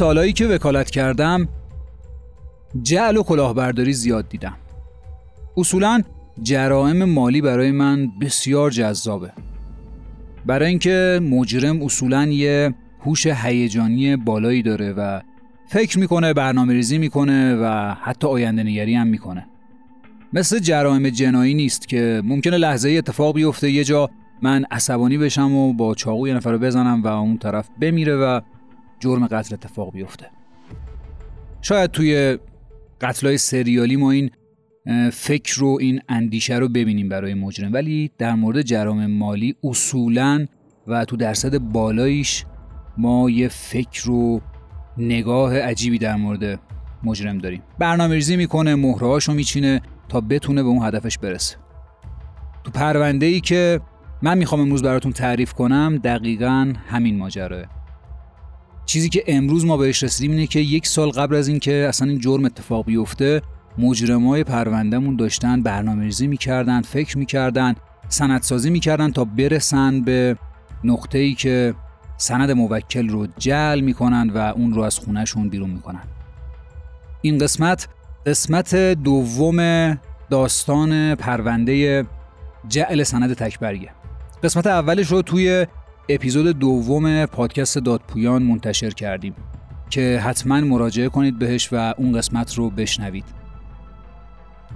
سالایی که وکالت کردم جعل و کلاهبرداری زیاد دیدم. اصولا جرائم مالی برای من بسیار جذابه. برای اینکه مجرم اصولا یه هوش هیجانی بالایی داره و فکر می‌کنه برنامه ریزی می‌کنه و حتی آینده نگری هم می‌کنه. مثل جرائم جنایی نیست که ممکنه لحظه اتفاق بیفته یه جا من عصبانی بشم و با چاقو یه نفر رو بزنم و اون طرف بمیره و جرم قتل اتفاق بیفته. شاید توی قتلای سریالی ما این فکر رو این اندیشه رو ببینیم برای مجرم. ولی در مورد جرام مالی اصولا و تو درصد بالاییش ما یه فکر و نگاه عجیبی در مورد مجرم داریم. برنامه ریزی می‌کنه مهرهاش رو میچینه تا بتونه به اون هدفش برسه. تو پرونده ای که من می‌خوام امروز براتون تعریف کنم دقیقا همین ماجراه. چیزی که امروز ما بهش رسیدیم اینه که یک سال قبل از اینکه اصلا این جرم اتفاق بیفته مجرمای پروندهمون داشتن برنامه ریزی می‌کردن فکر می‌کردن سندسازی می‌کردن تا برسن به نقطه ای که سند موکل رو جل می‌کنن و اون رو از خونهشون بیرون می‌کنن. این قسمت قسمت دوم داستان پرونده جعل سند تکبریه قسمت اولش رو توی اپیزود دوم پادکست دادپویان منتشر کردیم که حتما مراجعه کنید بهش و اون قسمت رو بشنوید.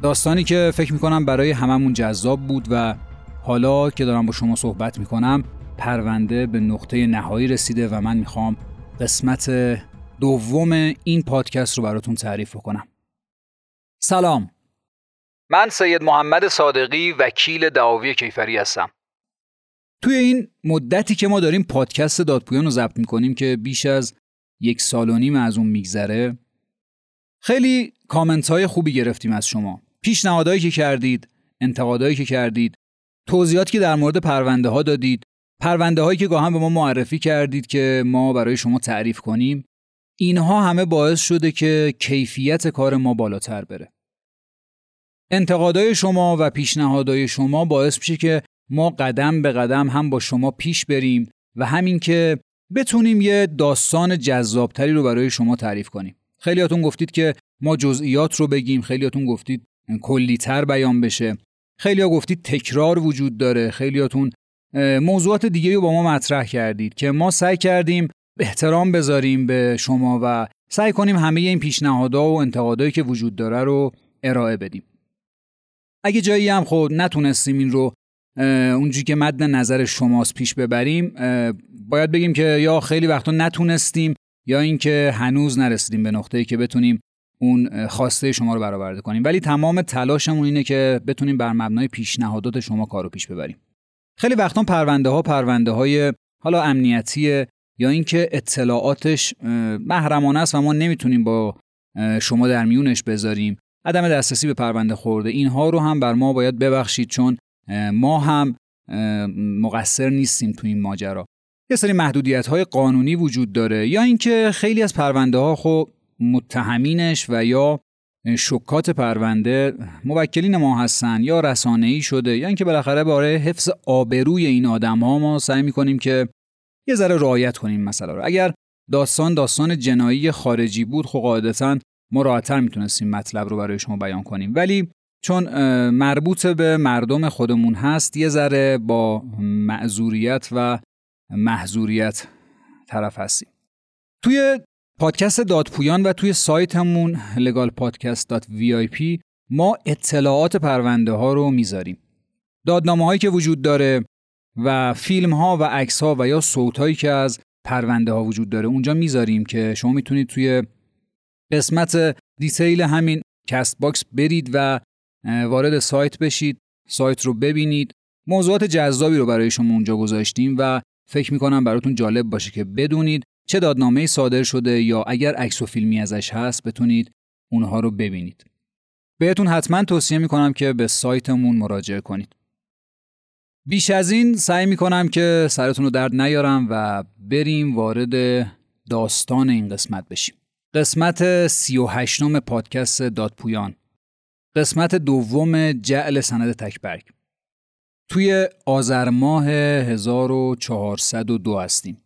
داستانی که فکر می‌کنم برای هممون جذاب بود و حالا که دارم با شما صحبت می‌کنم پرونده به نقطه نهایی رسیده و من می‌خوام قسمت دوم این پادکست رو براتون تعریف کنم سلام. من سید محمد صادقی وکیل دعاوی کیفری هستم. توی این مدتی که ما داریم پادکست دادپویان رو ضبط می‌کنیم که بیش از یک سال و نیم از اون میگذره خیلی کامنت های خوبی گرفتیم از شما. پیشنهادهایی که کردید انتقادهایی که کردید توضیحاتی که در مورد پرونده ها دادید پرونده هایی که گاهم به ما معرفی کردید که ما برای شما تعریف کنیم اینها همه باعث شده که کیفیت کار ما بالاتر بره. انتقادهای شما و پیشنهادهای شما باعث میشه که ما قدم به قدم هم با شما پیش بریم و همین که بتونیم یه داستان جذابتری رو برای شما تعریف کنیم. خیلیاتون گفتید که ما جزئیات رو بگیم خیلیاتون گفتید کلیتر بیان بشه. خیلیا گفتید تکرار وجود داره. خیلیاتون موضوعات دیگه رو با ما مطرح کردید که ما سعی کردیم احترام بذاریم به شما و سعی کنیم همه این پیشنهادها و انتقادهایی که وجود داره رو ارائه بدیم. اگه جایی هم خود نتونستیم این رو اونجوری که مد نظر شماست پیش ببریم باید بگیم که یا خیلی وقتا نتونستیم یا اینکه هنوز نرسیدیم به نقطه‌ای که بتونیم اون خواسته شما رو برآورده کنیم. ولی تمام تلاشمون اینه که بتونیم بر مبنای پیشنهادات شما کارو پیش ببریم. خیلی وقتا پرونده ها پرونده های حالا امنیتی یا اینکه اطلاعاتش محرمانه است و ما نمی‌تونیم با شما در میونش بذاریم. عدم دسترسی به پرونده خورده اینها رو هم بر ما باید ببخشید چون ما هم مقصر نیستیم تو این ماجرا. یه سری محدودیت های قانونی وجود داره یا اینکه خیلی از پرونده ها خب متهمینش و یا شکات پرونده موکلین ما هستن یا رسانه ای شده یا اینکه بالاخره برای حفظ آبروی این آدم ها ما سعی می‌کنیم که یه ذره رعایت کنیم مسئله رو. اگر داستان داستان جنایی خارجی بود خب قاعدتا ما راحتتر می‌تونستیم مطلب رو برای شما بیان کنیم. ولی چون مربوط به مردم خودمون هست یه ذره با معذوریت و محذوریت طرف هستیم. توی پادکست دادپویان و توی سایتمون legalpodcast.vip ما اطلاعات پرونده ها رو می‌ذاریم. دادنامه هایی که وجود داره و فیلم ها و عکس ها و یا صوت هایی که از پرونده ها وجود داره اونجا می‌ذاریم که شما می‌تونید توی قسمت detail همین Castbox برید و وارد سایت بشید سایت رو ببینید. موضوعات جذابی رو برای شما اونجا گذاشتیم و فکر می‌کنم براتون جالب باشه که بدونید چه دادنامه صادر شده یا اگر عکس و فیلمی ازش هست بتونید اونها رو ببینید. بهتون حتما توصیه می‌کنم که به سایتمون مراجعه کنید. بیش از این سعی می‌کنم که سرتون رو درد نیارم و بریم وارد داستان این قسمت بشیم. قسمت سی و پادکست دادپویان. قسمت دوم جعل سند تکبرگ. توی آذر ماه 1402 هستیم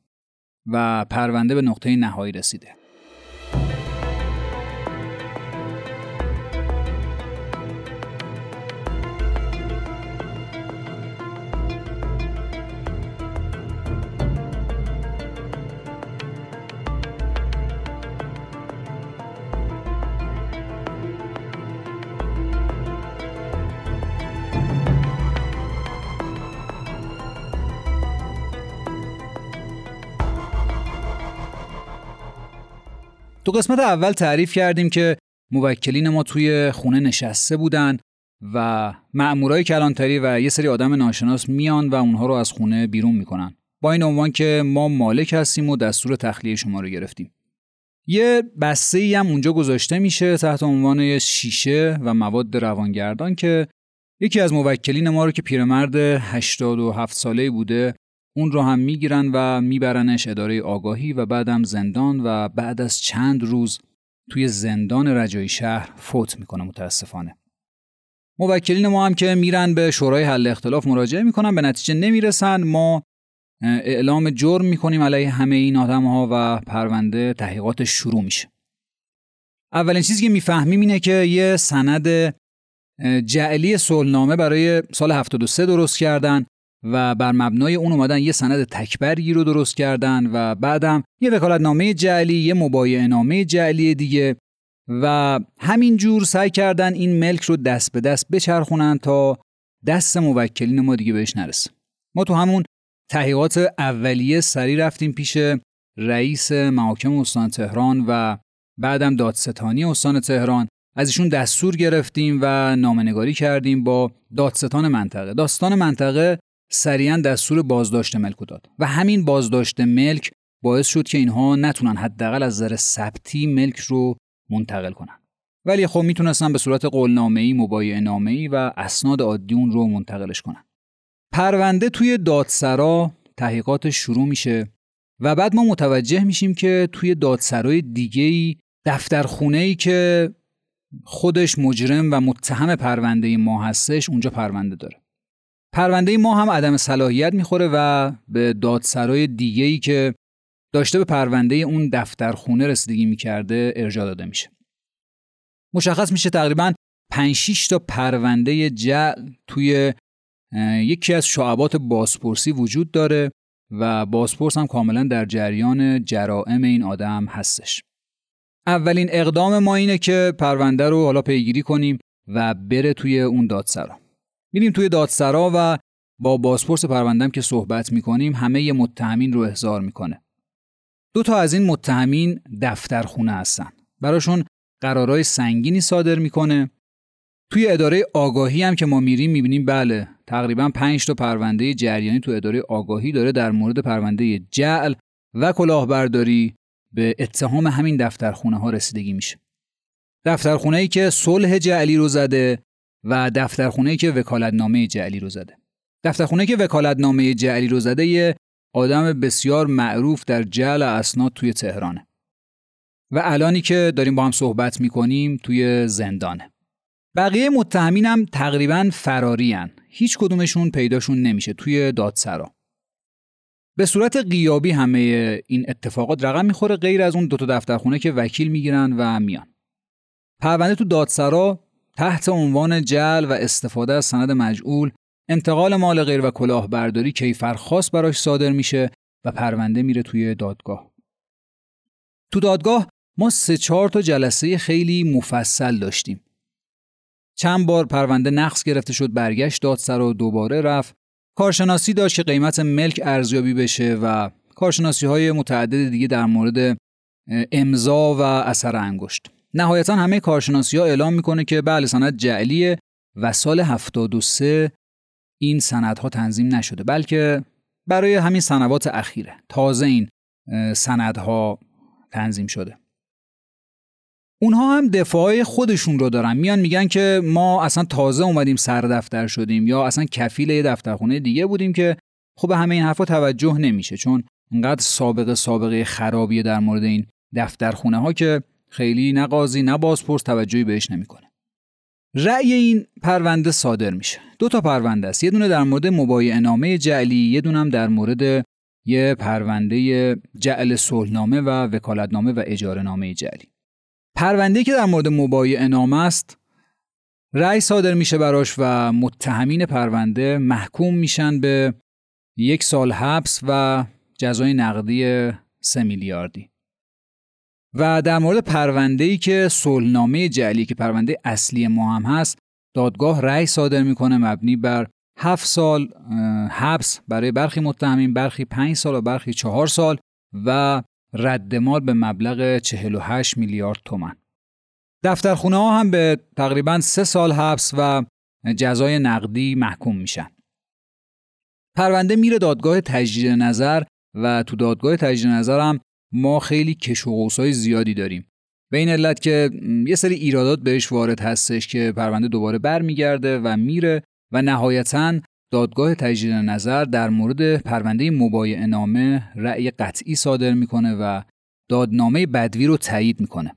و پرونده به نقطه نهایی رسیده. قسمت اول تعریف کردیم که موکلین ما توی خونه نشسته بودن و مأمورای کلانتری و یه سری آدم ناشناس میان و اونها رو از خونه بیرون می‌کنن. با این عنوان که ما مالک هستیم و دستور تخلیه شما رو گرفتیم. یه بسته ای هم اونجا گذاشته میشه تحت عنوان شیشه و مواد روانگردان که یکی از موکلین ما رو که پیرمرد 87 ساله بوده اون رو هم می‌گیرن و میبرنش اداره آگاهی و بعدم زندان و بعد از چند روز توی زندان رجایی شهر فوت می‌کنه متاسفانه. موکلین ما هم که میرن به شورای حل اختلاف مراجعه می‌کنن به نتیجه نمی‌رسن. ما اعلام جرم می‌کنیم علیه همه این آدم ها و پرونده تحقیقات شروع میشه. اولین چیزی که می‌فهمیم اینه که یه سند جعلی صلحنامه برای سال 73 درست کردن. و بر مبنای اون اومدن یه سند تکبری رو درست کردن و بعدم یه وکالتنامه جعلی یه مبایع نامه جعلی دیگه و همین جور سعی کردن این ملک رو دست به دست بچرخونن تا دست موکلین ما دیگه بهش نرسه. ما تو همون تحقیقات اولیه سری رفتیم پیش رئیس محاکم استان تهران و بعدم دادستانی استان تهران. از ایشون دستور گرفتیم و نامنگاری کردیم با دادستان منطقه. داستان منطقه سریعا دستور بازداشت ملک داد و همین بازداشت ملک باعث شد که اینها نتونن حداقل از نظر ثبتی ملک رو منتقل کنن ولی خب می‌تونستن به صورت قولنامه‌ای، مبایعنامه‌ای و اسناد عادی اون رو منتقلش کنن. پرونده توی دادسرا تحقیقات شروع میشه و بعد ما متوجه میشیم که توی دادسرای دیگه‌ای دفترخونه ای که خودش مجرم و متهم پرونده ما هستش اونجا پرونده داره. پرونده ما هم عدم صلاحیت می‌خوره و به دادسرای دیگه ای که داشته به پرونده اون دفترخونه رسیدگی می‌کرده ارجاع داده میشه. مشخص میشه تقریبا 5 تا پرونده جعل توی یکی از شعبات بازپرسی وجود داره و بازپرس هم کاملا در جریان جرائم این آدم هستش. اولین اقدام ما اینه که پرونده رو حالا پیگیری کنیم و بره توی اون دادسرا. میریم توی دادسرا و با بازپرس پروندم که صحبت می‌کنیم همه متهمین رو احضار می‌کنه. دو تا از این متهمین دفترخونه هستن. براشون قرارای سنگینی صادر می‌کنه. توی اداره آگاهی هم که ما میریم می‌بینیم بله تقریبا 5 تا پرونده جریانی تو اداره آگاهی داره در مورد پرونده جعل و کلاهبرداری به اتهام همین دفترخونه ها رسیدگی میشه. دفترخونه ای که صلح جعلی رو زده و دفترخونه که وکالتنامه جعلی رو زده. دفترخونه که وکالتنامه جعلی رو زده یه آدم بسیار معروف در جعل اسناد توی تهرانه. و الانی که داریم با هم صحبت می‌کنیم توی زندانه. بقیه متهمین هم تقریبا فراری هن. هیچ کدومشون پیداشون نمیشه توی دادسرا. به صورت قیابی همه این اتفاقات رقم می‌خوره غیر از اون دوتا دفترخونه که وکیل می‌گیرن و میان. پرونده تو دادسرا تحت عنوان جل و استفاده از سند مجعول انتقال مال غیر و کلاهبرداری کیفرخواست براش صادر میشه و پرونده میره توی دادگاه. تو دادگاه ما سه چهار تا جلسه خیلی مفصل داشتیم. چند بار پرونده نقص گرفته شد برگشت دادسر و دوباره رفت. کارشناسی داشت که قیمت ملک ارزیابی بشه و کارشناسی های متعدد دیگه در مورد امضا و اثر انگشت. نهایتا همه کارشناسی ها اعلام می‌کنه که بله سند جعلیه و سال 73 این سندها تنظیم نشده بلکه برای همین سنوات اخیره. تازه این سندها تنظیم شده. اونها هم دفاع خودشون رو دارن. میان میگن که ما اصلا تازه اومدیم سر دفتر شدیم یا اصلا کفیل یه دفترخونه دیگه بودیم که خب همه این حرفا توجه نمیشه چون انقدر سابقه سابقه خرابیه در مورد این دفترخونه ها که خیلی نه قاضی نه بازپرس توجهی بهش نمی‌کنه. رأی این پرونده صادر میشه. دو تا پرونده است. یه دونه در مورد مبایع نامه جعلی یه دونه در مورد یه پرونده جعل صلحنامه و وکالتنامه و اجاره نامه جعلی. پرونده که در مورد مبایع نامه است رأی صادر میشه براش و متهمین پرونده محکوم میشن به یک سال حبس و جزای نقدی سه میلیاردی. و در مورد پرونده ای که صلحنامه جعلی که پرونده اصلی ما هم هست دادگاه رأی صادر می‌کنه مبنی بر هفت سال حبس برای برخی متهمین برخی پنج سال و برخی چهار سال و ردمال به مبلغ 48 میلیارد تومن. دفترخونه ها هم به تقریبا سه سال حبس و جزای نقدی محکوم میشن. پرونده میره دادگاه تجدید نظر و تو دادگاه تجدید نظر هم ما خیلی کش و زیادی داریم. به این علت که یه سری ایرادات بهش وارد هستش که پرونده دوباره برمیگرده و میره و نهایتا دادگاه تجدید نظر در مورد پرونده مبایع نامه رأی قطعی صادر می‌کنه و دادنامه بدوی رو تایید می‌کنه.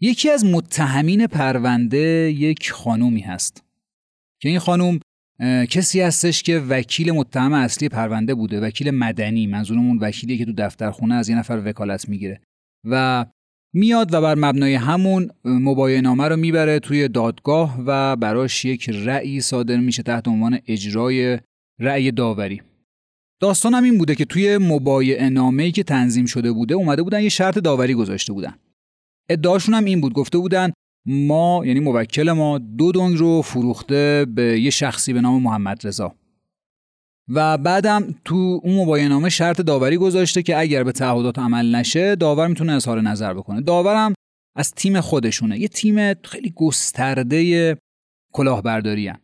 یکی از متهمین پرونده یک خانومی هست که این خانوم کسی هستش که وکیل متهم اصلی پرونده بوده وکیل مدنی منظورمون وکیلی که تو دفترخونه از یه نفر وکالت می‌گیره. و میاد و بر مبنای همون مبایع نامه رو می‌بره توی دادگاه و براش یک رأی صادر میشه تحت عنوان اجرای رأی داوری. داستان هم این بوده که توی مبایع نامه‌ای که تنظیم شده بوده اومده بودن یه شرط داوری گذاشته بودن. ادعاشون هم این بود گفته بودن ما یعنی موکل ما دو دنگ رو فروخته به یه شخصی به نام محمد رضا. و بعدم تو اون مباینامه شرط داوری گذاشته که اگر به تعهدات عمل نشه داور می‌تونه اظهار نظر بکنه. داورم از تیم خودشونه. یه تیم خیلی گسترده کلاهبرداری هم.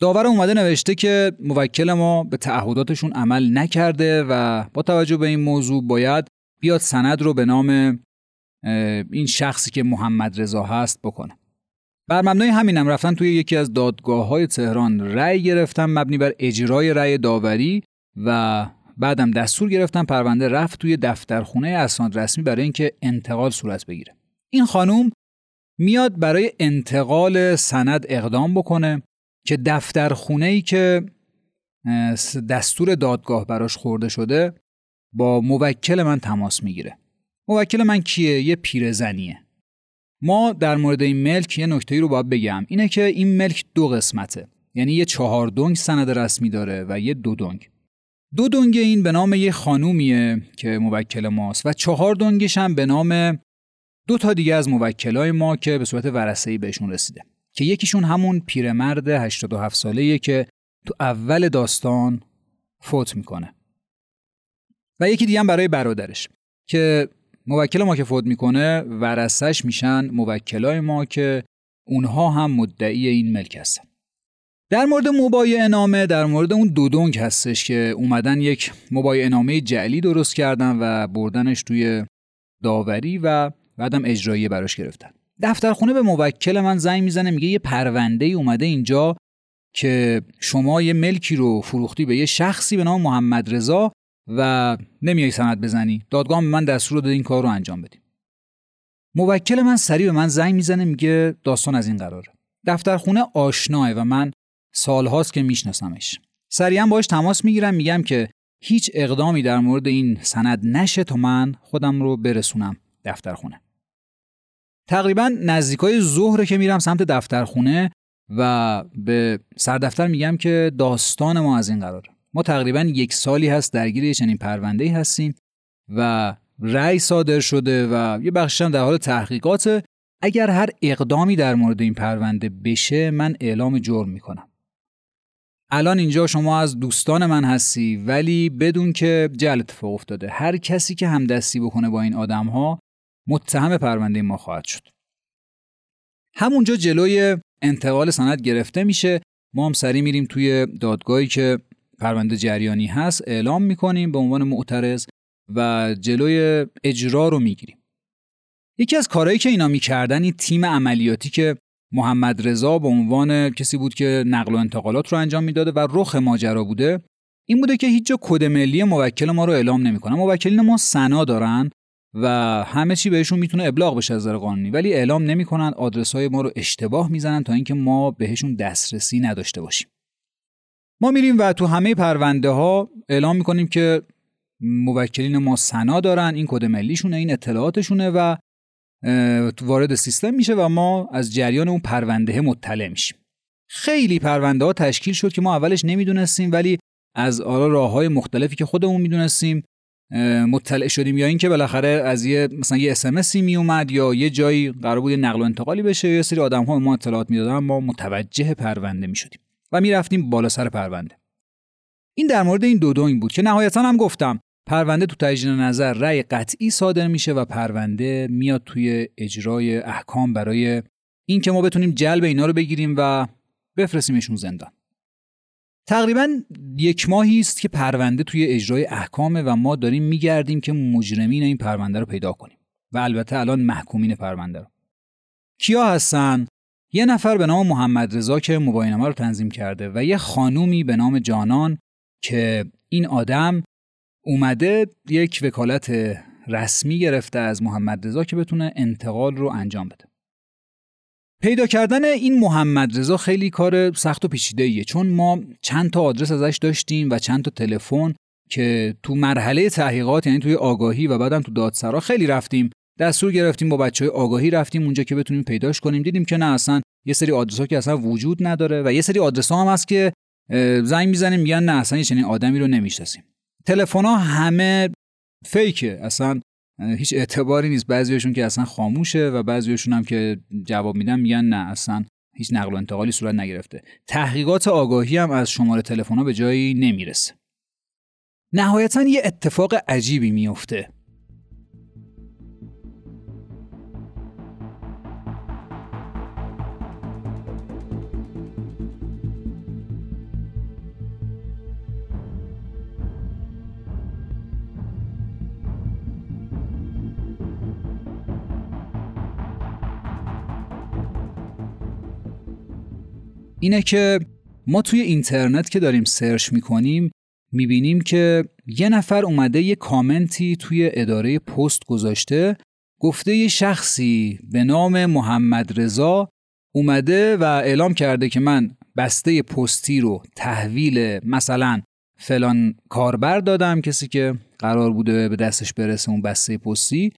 داور اومده نوشته که موکل ما به تعهداتشون عمل نکرده و با توجه به این موضوع باید بیاد سند رو به نام این شخصی که محمد رضا هست بکنه. بر مبنای همینم رفتن توی یکی از دادگاه های تهران رأی گرفتن مبنی بر اجرای رأی داوری و بعدم دستور گرفتن پرونده رفت توی دفترخونه اسناد رسمی برای اینکه انتقال صورت بگیره. این خانوم میاد برای انتقال سند اقدام بکنه که دفترخونه ای که دستور دادگاه براش خورده شده با موکل من تماس می‌گیره. موکل من کیه؟ یه پیرزنیه. ما در مورد این ملک یه نکته رو باید بگم. اینه که این ملک دو قسمته. یعنی یه چهار دنگ سند رسمی داره و یه دو دنگ. دو دنگ این به نام یه خانومیه که موکل ماست و چهار دنگش هم به نام دو تا دیگه از موکلای ما که به صورت ورثه‌ای بهشون رسیده. که یکیشون همون پیرمرد 87 ساله‌ایه که تو اول داستان فوت می‌کنه. و یکی دیگه هم برای برادرش که موکل ما که فوت می‌کنه ورثش میشن موکلای ما که اونها هم مدعی این ملک هستن. در مورد مبایع نامه در مورد اون دو دونگ هستش که اومدن یک مبایع نامه جعلی درست کردن و بردنش توی داوری و بعدم اجرایی براش گرفتن. دفترخونه به موکل من زنگ می‌زنه میگه یه پرونده ای اومده اینجا که شما یه ملکی رو فروختی به یه شخصی به نام محمد رضا و نمیای سند بزنی. دادگاه به من دستور داده این کار رو انجام بدیم. موکل من سریع به من زنگ می‌زنه میگه داستان از این قراره. دفترخونه آشناه و من سالهاست که میشناسمش. سریعا باش تماس می‌گیرم میگم که هیچ اقدامی در مورد این سند نشه تا من خودم رو برسونم دفترخونه. تقریبا نزدیکای ظهر که میرم سمت دفترخونه و به سردفتر میگم که داستان ما از این قراره. ما تقریبا یک سالی هست درگیر چنین پرونده هستیم و رأی صادر شده و یه بخشش هم در حال تحقیقات. اگر هر اقدامی در مورد این پرونده بشه من اعلام جرم می‌کنم. الان اینجا شما از دوستان من هستی ولی بدون که جل اتفاق افتاده. هر کسی که همدستی بکنه با این آدم ها متهم پرونده ما خواهد شد. همونجا جلوی انتقال سند گرفته میشه. ما هم سری میریم توی دادگاهی که پرونده جریانی هست اعلام می‌کنیم به عنوان معترض و جلوی اجرا رو می‌گیریم. یکی از کارهایی که اینا می‌کردن این تیم عملیاتی که محمد رضا به عنوان کسی بود که نقل و انتقالات رو انجام می‌داده و رخ ماجرا بوده این بوده که هیچ جا کد ملی موکل ما رو اعلام نمی‌کنن. موکلین ما سنا دارن و همه چی بهشون می‌تونه ابلاغ بشه از قانونی ولی اعلام نمی‌کنن آدرس های ما رو اشتباه می‌زنن تا اینکه ما بهشون دسترسی نداشته باشیم. ما میریم و تو همه پرونده ها اعلام می‌کنیم که موکلین ما سنا دارن این کد ملیشونه این اطلاعاتشونه و وارد سیستم میشه و ما از جریان اون پرونده مطلع میشیم. خیلی پرونده ها تشکیل شد که ما اولش نمی‌دونستیم ولی از آرا راه های مختلفی که خودمون می‌دونستیم مطلع شدیم یا اینکه بالاخره از یه مثلا یه اس می اومد یا یه جایی قرار بود نقل و انتقالی بشه یا سری آدم ها ما اطلاعات می‌دادن ما متوجه پرونده می‌شدیم. و می‌رفتیم بالا سر پرونده. این در مورد این دو این بود که نهایتا هم گفتم پرونده تو تجدید نظر رأی قطعی صادر میشه و پرونده میاد توی اجرای احکام برای اینکه ما بتونیم جلب اینا رو بگیریم و بفرستیمشون زندان. تقریبا یک ماهی است که پرونده توی اجرای احکامه و ما داریم میگردیم که مجرمین این پرونده رو پیدا کنیم. و البته الان محکومین پرونده رو. کیا هستن؟ یه نفر به نام محمد رضا که مباینمه رو تنظیم کرده و یه خانومی به نام جانان که این آدم اومده یک وکالت رسمی گرفته از محمد رضا که بتونه انتقال رو انجام بده. پیدا کردن این محمد رضا خیلی کار سخت و پیچیده ایه چون ما چند تا آدرس ازش داشتیم و چند تا تلفن که تو مرحله تحقیقات یعنی توی آگاهی و بعدم تو دادسرا خیلی رفتیم. دستور گرفتیم با بچه های آگاهی رفتیم اونجا که بتونیم پیداش کنیم. دیدیم که نه اصلا یه سری آدرس ها که اصلا وجود نداره و یه سری آدرس ها هم هست که زنگ می‌زنیم میگن نه اصلا چنین آدمی رو نمی‌شناسیم. تلفن ها همه فیکه اصلا هیچ اعتباری نیست. بعضیاشون که اصلا خاموشه و بعضیاشون هم که جواب میدن میگن نه اصلا هیچ نقل و انتقالی صورت نگرفته. تحقیقات آگاهی هم از شماره تلفن ها به جایی نمی‌رسه. نهایتا یه اتفاق عجیبی میفته اینه که ما توی اینترنت که داریم سرچ می‌کنیم می‌بینیم که یه نفر اومده یه کامنتی توی اداره پست گذاشته گفته یه شخصی به نام محمد رضا اومده و اعلام کرده که من بسته پستی رو تحویل مثلا فلان کاربر دادم کسی که قرار بوده به دستش برسه اون بسته پستی.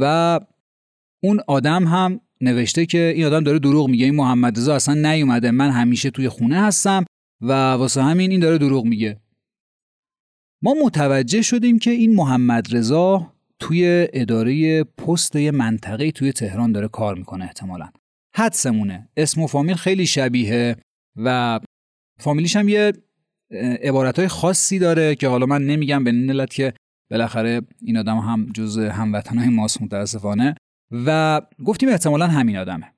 و اون آدم هم نوشته که این آدم داره دروغ میگه. این محمد رضا اصلا نیومده. من همیشه توی خونه هستم و واسه همین این داره دروغ میگه. ما متوجه شدیم که این محمد رضا توی اداره پست منطقه توی تهران داره کار می‌کنه احتمالا. حدسمونه. اسم و فامیل خیلی شبیه و فامیلیش هم یه عبارت خاصی داره که حالا من نمیگم به نلت که بالاخره این آدم هم جز هموطنهای ماست متاسفانه. و گفتیم احتمالا همین آدمه.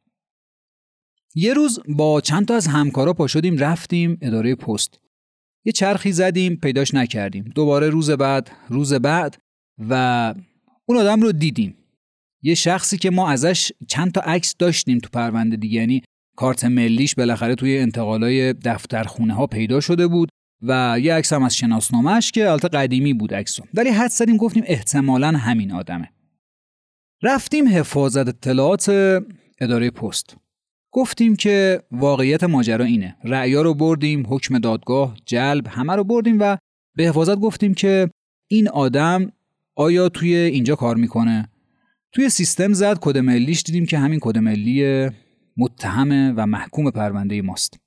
یه روز با چند تا از همکارا پا شدیم رفتیم اداره پست. یه چرخی زدیم پیداش نکردیم. دوباره روز بعد روز بعد و اون آدم رو دیدیم. یه شخصی که ما ازش چند تا عکس داشتیم تو پرونده دیگه یعنی کارت ملیش بالاخره توی انتقالای دفترخونه ها پیدا شده بود و یه عکس هم از شناسنامهش که البته قدیمی بود عکسو. ولی حد زدیم گفتیم احتمالا همین آدمه. رفتیم حفاظت اطلاعات اداره پست. گفتیم که واقعیت ماجرا اینه. رأیا رو بردیم حکم دادگاه جلب همه رو بردیم و به حفاظت گفتیم که این آدم آیا توی اینجا کار می‌کنه. توی سیستم زد کد ملیش دیدیم که همین کد ملی متهم و محکوم پرونده ماست.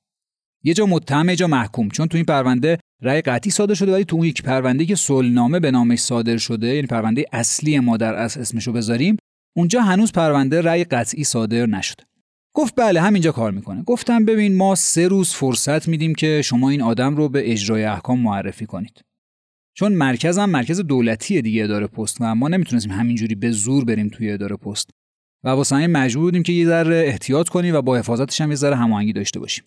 یه جا متهم یه جا محکوم. چون تو این پرونده رأی قطعی صادر شده ولی تو اون یک پرونده که سلنامه به نامش صادر شده یعنی پرونده اصلی ما در از اسمشو بذاریم اونجا هنوز پرونده رأی قطعی صادر نشده گفت بله همینجا کار می‌کنه. گفتم ببین ما سه روز فرصت میدیم که شما این آدم رو به اجرای احکام معرفی کنید. چون مرکز هم مرکز دولتی دیگه اداره پست و ما نمی‌تونستیم همینجوری به زور بریم توی اداره پست. و واسه مجبور بودیم که یه ذره احتیاط کنیم و با حفاظتش هم یه ذره هماهنگی داشته باشیم.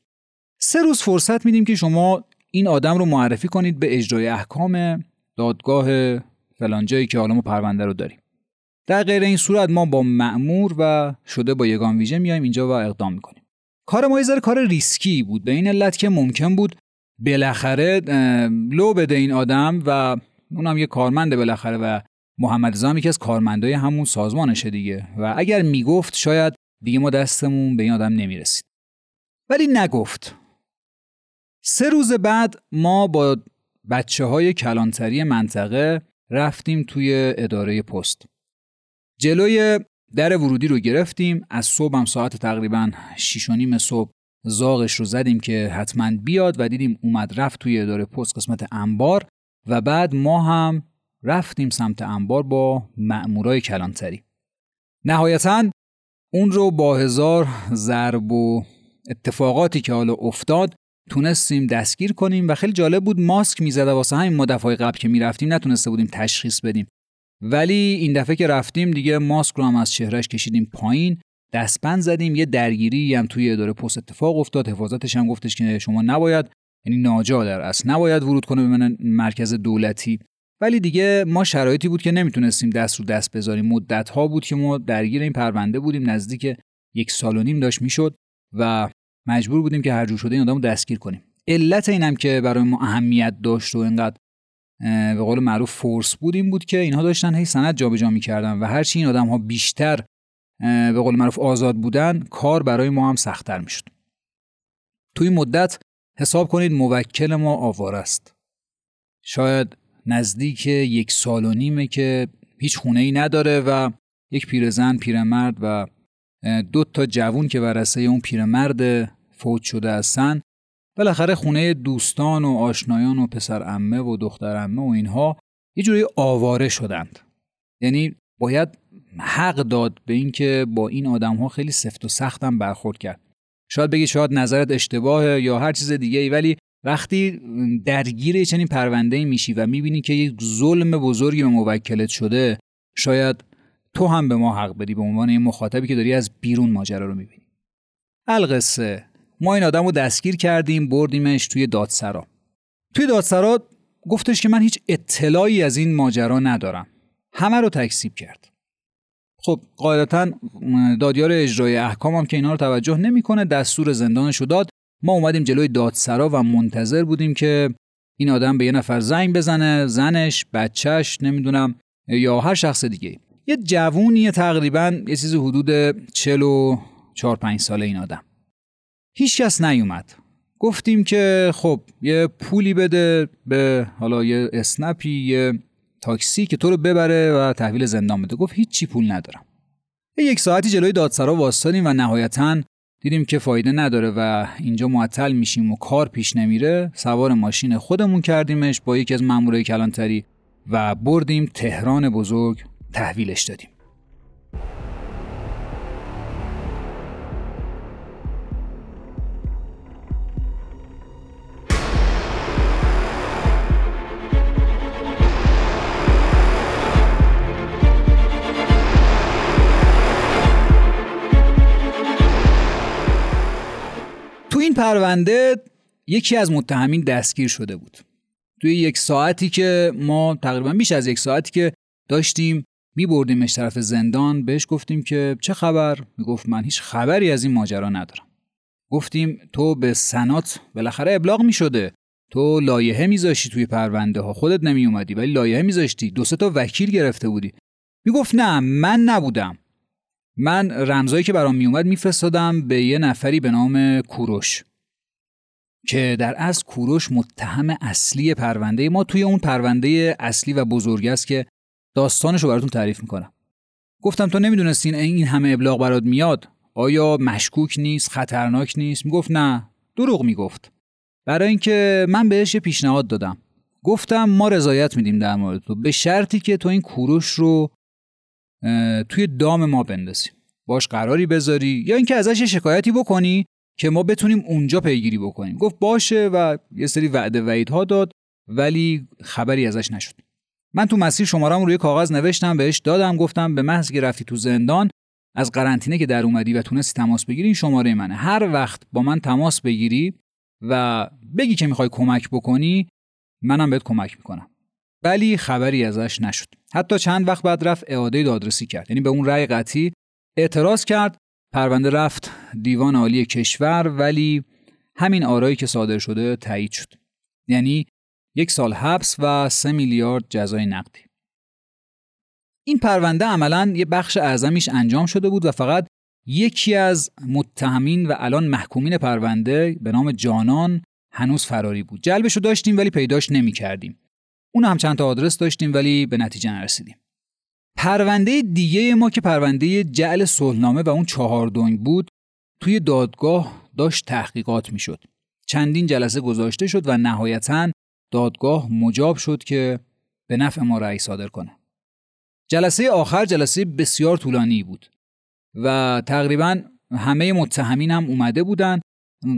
سه روز فرصت میدیم که شما این آدم رو معرفی کنید به اجرای احکام دادگاه فلان جایی که حالا ما پرونده رو داریم. در غیر این صورت ما با معمور و شده با یگان ویژه میایم اینجا و اقدام می‌کنیم. کار ما یه کار ریسکی بود. به این علت که ممکن بود بالاخره لو بده این آدم و اونم یه کارمند بالاخره و محمد زام یکی از کارمندای همون سازمانشه دیگه. و اگر می‌گفت شاید دیگه ما دستمون به این آدم نمی‌رسید. ولی نگفت. سه روز بعد ما با بچه های کلانتری منطقه رفتیم توی اداره پست. جلوی در ورودی رو گرفتیم. از صبح ساعت تقریبا 6 نیم صبح زاغش رو زدیم که حتما بیاد و دیدیم اومد رفت توی اداره پست قسمت انبار و بعد ما هم رفتیم سمت انبار با مأمورای کلانتری. نهایتا اون رو با هزار ضرب و اتفاقاتی که حالا افتاد تونستیم دستگیر کنیم و خیلی جالب بود ماسک می‌زد واسه همین ما دفعه قبل که می‌رفتیم نتونسته بودیم تشخیص بدیم. ولی این دفعه که رفتیم دیگه ماسک رو هم از چهرهش کشیدیم پایین دستبند زدیم یه درگیری هم توی اداره پست اتفاق افتاد. حفاظتش هم گفتش که شما نباید یعنی ناجا در اصل نباید ورود کنه به من مرکز دولتی. ولی دیگه ما شرایطی بود که نمی‌تونستیم دست رو دست بذاریم. مدت ها بود که ما درگیر این پرونده بودیم. نزدیک یک سال و نیم داشت می‌شد و مجبور بودیم که هر جور شده این آدمو دستگیر کنیم. علت اینم که برای ما اهمیت داشت و اینقدر به قول معروف فورس بود این بود که اینها داشتن هی سند جابجا می‌کردن و هرچی این آدم ها بیشتر به قول معروف آزاد بودن کار برای ما هم سختتر می‌شد. توی مدت حساب کنید موکل ما آوار است. شاید نزدیک یک سال و نیمه که هیچ خونه ای نداره و یک پیرزن پیرمرد و دو تا جوون که ورسه اون پیرمرد فوت شده هستن بالاخره خونه دوستان و آشنایان و پسر امه و دختر امه و اینها یه جوری آواره شدند. یعنی باید حق داد به اینکه با این آدم ها خیلی سفت و سختم برخورد کرد. شاید بگی شاید نظرت اشتباهه یا هر چیز دیگه ای ولی وقتی درگیر چنین پرونده میشی و می‌بینی که یک ظلم بزرگی به موکلت شده شاید تو هم به ما حق بدی به عنوان یه مخاطبی که داری از بیرون ماجرا رو می‌بینی. القصه ما این آدم رو دستگیر کردیم بردیمش توی دادسرا. توی دادسرا گفتش که من هیچ اطلاعی از این ماجرا ندارم. همه رو تکسیب کرد. خب قاعدتا دادیار اجرای احکام هم که اینا رو توجه نمی‌کنه دستور زندانش رو داد. ما اومدیم جلوی دادسرا و منتظر بودیم که این آدم به یه نفر زنگ بزنه زنش بچهش نمی‌دونم یا هر شخص دیگه یه جوونیه تقریبا یه چیزی حدود 44 5 ساله این آدم. هیچ کس نیومد. گفتیم که خب یه پولی بده به حالا یه اسنپی یه تاکسی که تو رو ببره و تحویل زندان بده. گفت هیچی پول ندارم. یک ساعتی جلوی دادسرا واسطادیم و نهایتا دیدیم که فایده نداره و اینجا معطل میشیم و کار پیش نمیره. سوار ماشین خودمون کردیمش با یکی از مامورای کلانتری و بردیم تهران بزرگ تحویلش دادیم. پرونده یکی از متهمین دستگیر شده بود. توی یک ساعتی که ما تقریبا بیش از یک ساعتی که داشتیم می بردیمش طرف زندان بهش گفتیم که چه خبر؟ می‌گفت من هیچ خبری از این ماجرا ندارم. گفتیم تو به سنات بالاخره ابلاغ می شده تو لایحه میذاشتی توی پرونده ها خودت نمی اومدی ولی لایحه میذاشتی. دو سه تا وکیل گرفته بودی. می‌گفت نه من نبودم. من رمزایی که برام میومد میفرستادم به یه نفری به نام کوروش. که در از کوروش متهم اصلی پرونده ما توی اون پرونده اصلی و بزرگ است که داستانش رو براتون تعریف می‌کنم. گفتم تو نمی‌دونستین این همه ابلاغ برات میاد؟ آیا مشکوک نیست؟ خطرناک نیست؟ می‌گفت نه. دروغ می‌گفت. برای اینکه من بهش یه پیشنهاد دادم. گفتم ما رضایت میدیم در مورد تو. به شرطی که تو این کوروش رو توی دام ما بندازیم. باش قراری بذاری یا اینکه ازش شکایتی بکنی. که ما بتونیم اونجا پیگیری بکنیم. گفت باشه و یه سری وعده وعیدها داد ولی خبری ازش نشد. من تو مسیر شمارم روی کاغذ نوشتم بهش دادم گفتم به محض که رفتی تو زندان از قرنطینه که در اومدی و تونستی تماس بگیری این شماره منه. هر وقت با من تماس بگیری و بگی که می‌خوای کمک بکنی منم بهت کمک می‌کنم. ولی خبری ازش نشد. حتی چند وقت بعد رفت اعاده دادرسی کرد. یعنی به اون رأی قطعی اعتراض کرد پرونده رفت دیوان عالی کشور ولی همین آرایی که صادر شده تایید شد. یعنی یک سال حبس و سه میلیارد جزای نقدی. این پرونده عملا یه بخش اعظمیش انجام شده بود و فقط یکی از متهمین و الان محکومین پرونده به نام جانان هنوز فراری بود. جلبش رو داشتیم ولی پیداش نمی کردیم اون هم چند تا آدرس داشتیم ولی به نتیجه نرسیدیم. پرونده دیگه ما که پرونده جعل صلحنامه و اون چهار دنگ بود توی دادگاه داشت تحقیقات می‌شد. چندین جلسه گذاشته شد و نهایتا دادگاه مجاب شد که به نفع ما رأی صادر کنه. جلسه آخر جلسه بسیار طولانی بود و تقریبا همه متهمین هم اومده بودن.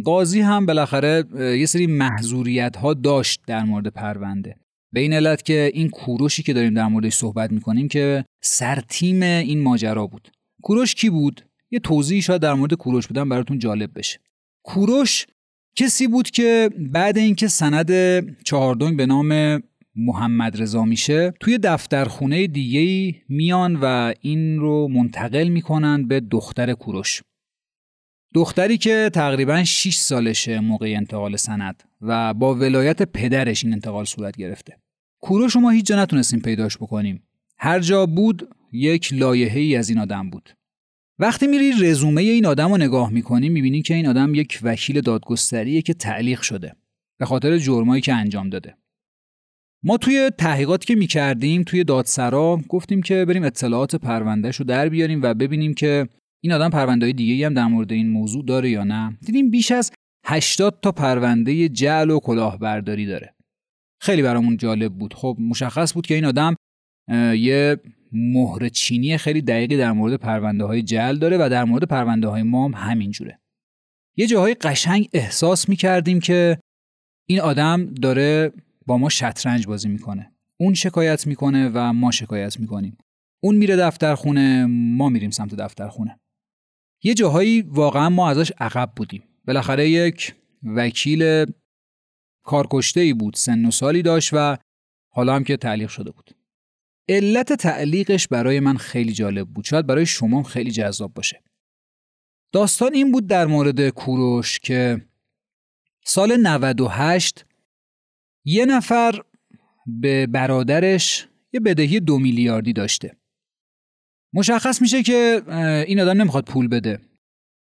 قاضی هم بالاخره یه سری محضوریت ها داشت در مورد پرونده. به این علت که این کوروشی که داریم در موردش صحبت می‌کنیم که سرتیم این ماجرا بود. کوروش کی بود؟ یه توضیحی شاید در مورد کوروش بودن براتون جالب بشه. کوروش کسی بود که بعد اینکه سند چهاردونگ به نام محمد رضا میشه توی دفترخونه دیگه میان و این رو منتقل می‌کنن به دختر کوروش. دختری که تقریبا 6 سالشه موقع انتقال سند و با ولایت پدرش این انتقال صورت گرفته. کوروش ما هیچ جا نتونستیم پیداش بکنیم. هر جا بود یک لایحه ای از این آدم بود. وقتی میری رزومه این آدم رو نگاه می‌کنی می‌بینی که این آدم یک وکیل دادگستریه که تعلیق شده به خاطر جرمایی که انجام داده. ما توی تحقیقاتی که می‌کردیم توی دادسرا گفتیم که بریم اطلاعات پروندهش رو در بیاریم و ببینیم که این آدم پرونده دیگه هم در مورد این موضوع داره یا نه؟ دیدیم بیش از 80 تا پرونده جعل و کلاهبرداری داره. خیلی برامون جالب بود. خب مشخص بود که این آدم یه مهر چینی خیلی دقیقی در مورد پرونده های جل داره و در مورد پرونده های ما هم همینجوره یه جاهای قشنگ احساس می‌کردیم که این آدم داره با ما شطرنج بازی می‌کنه. اون شکایت می‌کنه و ما شکایت می‌کنیم. اون میره دفتر خونه ما میریم سمت دفتر خونه یه جاهایی واقعا ما ازش عقب بودیم. بالاخره یک وکیل کارکشته ای بود سن و سالی داشت و حالا هم که تعلیق شده بود. علت تعلیقش برای من خیلی جالب بود. شاید برای شما خیلی جذاب باشه. داستان این بود در مورد کوروش که سال 98 یه نفر به برادرش یه بدهی دو میلیاردی داشته. مشخص میشه که این آدم نمی‌خواد پول بده.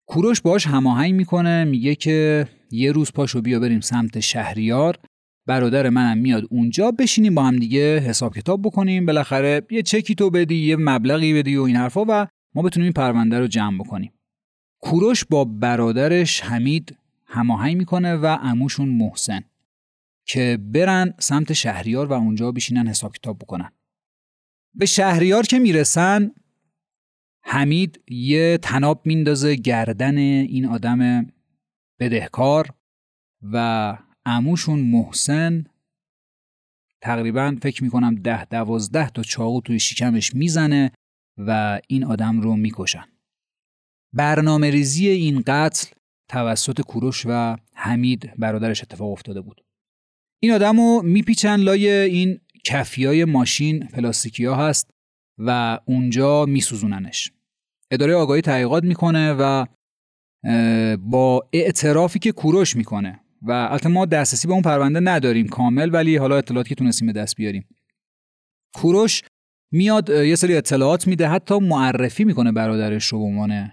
کوروش باش هماهنگ می‌کنه میگه که یه روز پاشو بیا بریم سمت شهریار برادر منم میاد اونجا بشینیم با هم دیگه حساب کتاب بکنیم بالاخره یه چکی تو بدی یه مبلغی بدی و این حرفا و ما بتونیم این پرونده رو جمع بکنیم. کوروش با برادرش حمید هماهنگ می‌کنه و عموشون محسن که برن سمت شهریار و اونجا بشینن حساب کتاب بکنن. به شهریار که می‌رسن حمید یه تناب میندازه گردن این آدم بدهکار و عموشون محسن تقریبا فکر می‌کنم ده دوازده تا چاقو توی شکمش می‌زنه و این آدم رو می‌کشن. برنامه ریزی این قتل توسط کوروش و حمید برادرش اتفاق افتاده بود. این آدم رو میپیچن لای این کفیای ماشین پلاستیکی ها هست. و اونجا میسوزوننش. اداره آگاهی تحقیقات می‌کنه و با اعترافی که کوروش می‌کنه. و البته ما دسترسی به اون پرونده نداریم کامل ولی حالا اطلاعاتی که تونستیم به دست بیاریم. کوروش میاد یه سری اطلاعات میده حتی معرفی می‌کنه برادرش رو به عنوان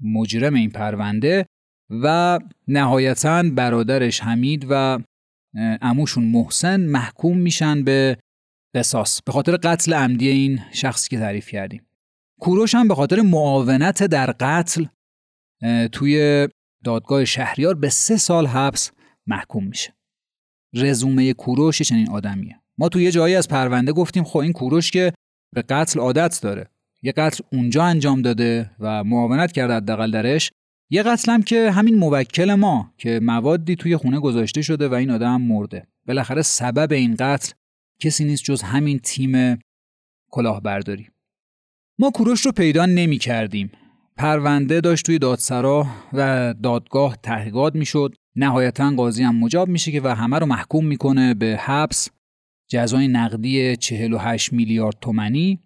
مجرم این پرونده و نهایتا برادرش حمید و اموشون محسن محکوم میشن به قصاص به خاطر قتل عمدی این شخصی که تعریف کردیم. کوروش هم به خاطر معاونت در قتل توی دادگاه شهریار به سه سال حبس محکوم میشه. رزومه کوروش چنین آدمیه. ما توی یه جایی از پرونده گفتیم خب این کوروش که به قتل عادت داره. یه قتل اونجا انجام داده و معاونت کرده حداقل درش. یه قتل هم که همین موکل ما که موادی توی خونه گذاشته شده و این آدم مرده. بالاخره سبب این قتل کسی نیست جز همین تیم کلاهبرداری. ما کوروش رو پیدا نمی کردیم پرونده داشت توی دادسرا و دادگاه تحقیقات می‌شد. نهایتا قاضی هم مجاب میشه که و همه رو محکوم می‌کنه به حبس جزای نقدی 48 میلیارد تومنی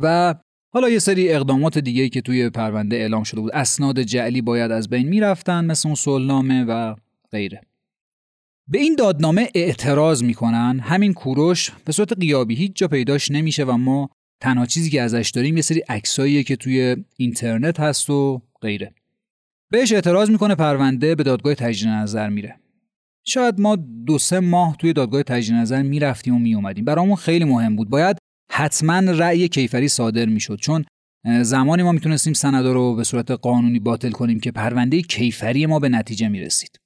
و حالا یه سری اقدامات دیگه که توی پرونده اعلام شده بود. اسناد جعلی باید از بین می‌رفتن مثل اون سلنامه و غیره. به این دادنامه اعتراض می‌کنن. همین کوروش به صورت قیابی هیچ جا پیداش نمیشه و ما تنها چیزی که ازش داریم یه سری عکساییه که توی اینترنت هست و غیره. بهش اعتراض می‌کنه پرونده به دادگاه تجدید نظر میره. شاید ما دو سه ماه توی دادگاه تجدید نظر می‌رفتیم و میومدیم برامون خیلی مهم بود. باید حتما رأی کیفری صادر می‌شد. چون زمانی ما می‌تونستیم سندا رو به صورت قانونی باطل کنیم که پرونده کیفری ما به نتیجه می‌رسید.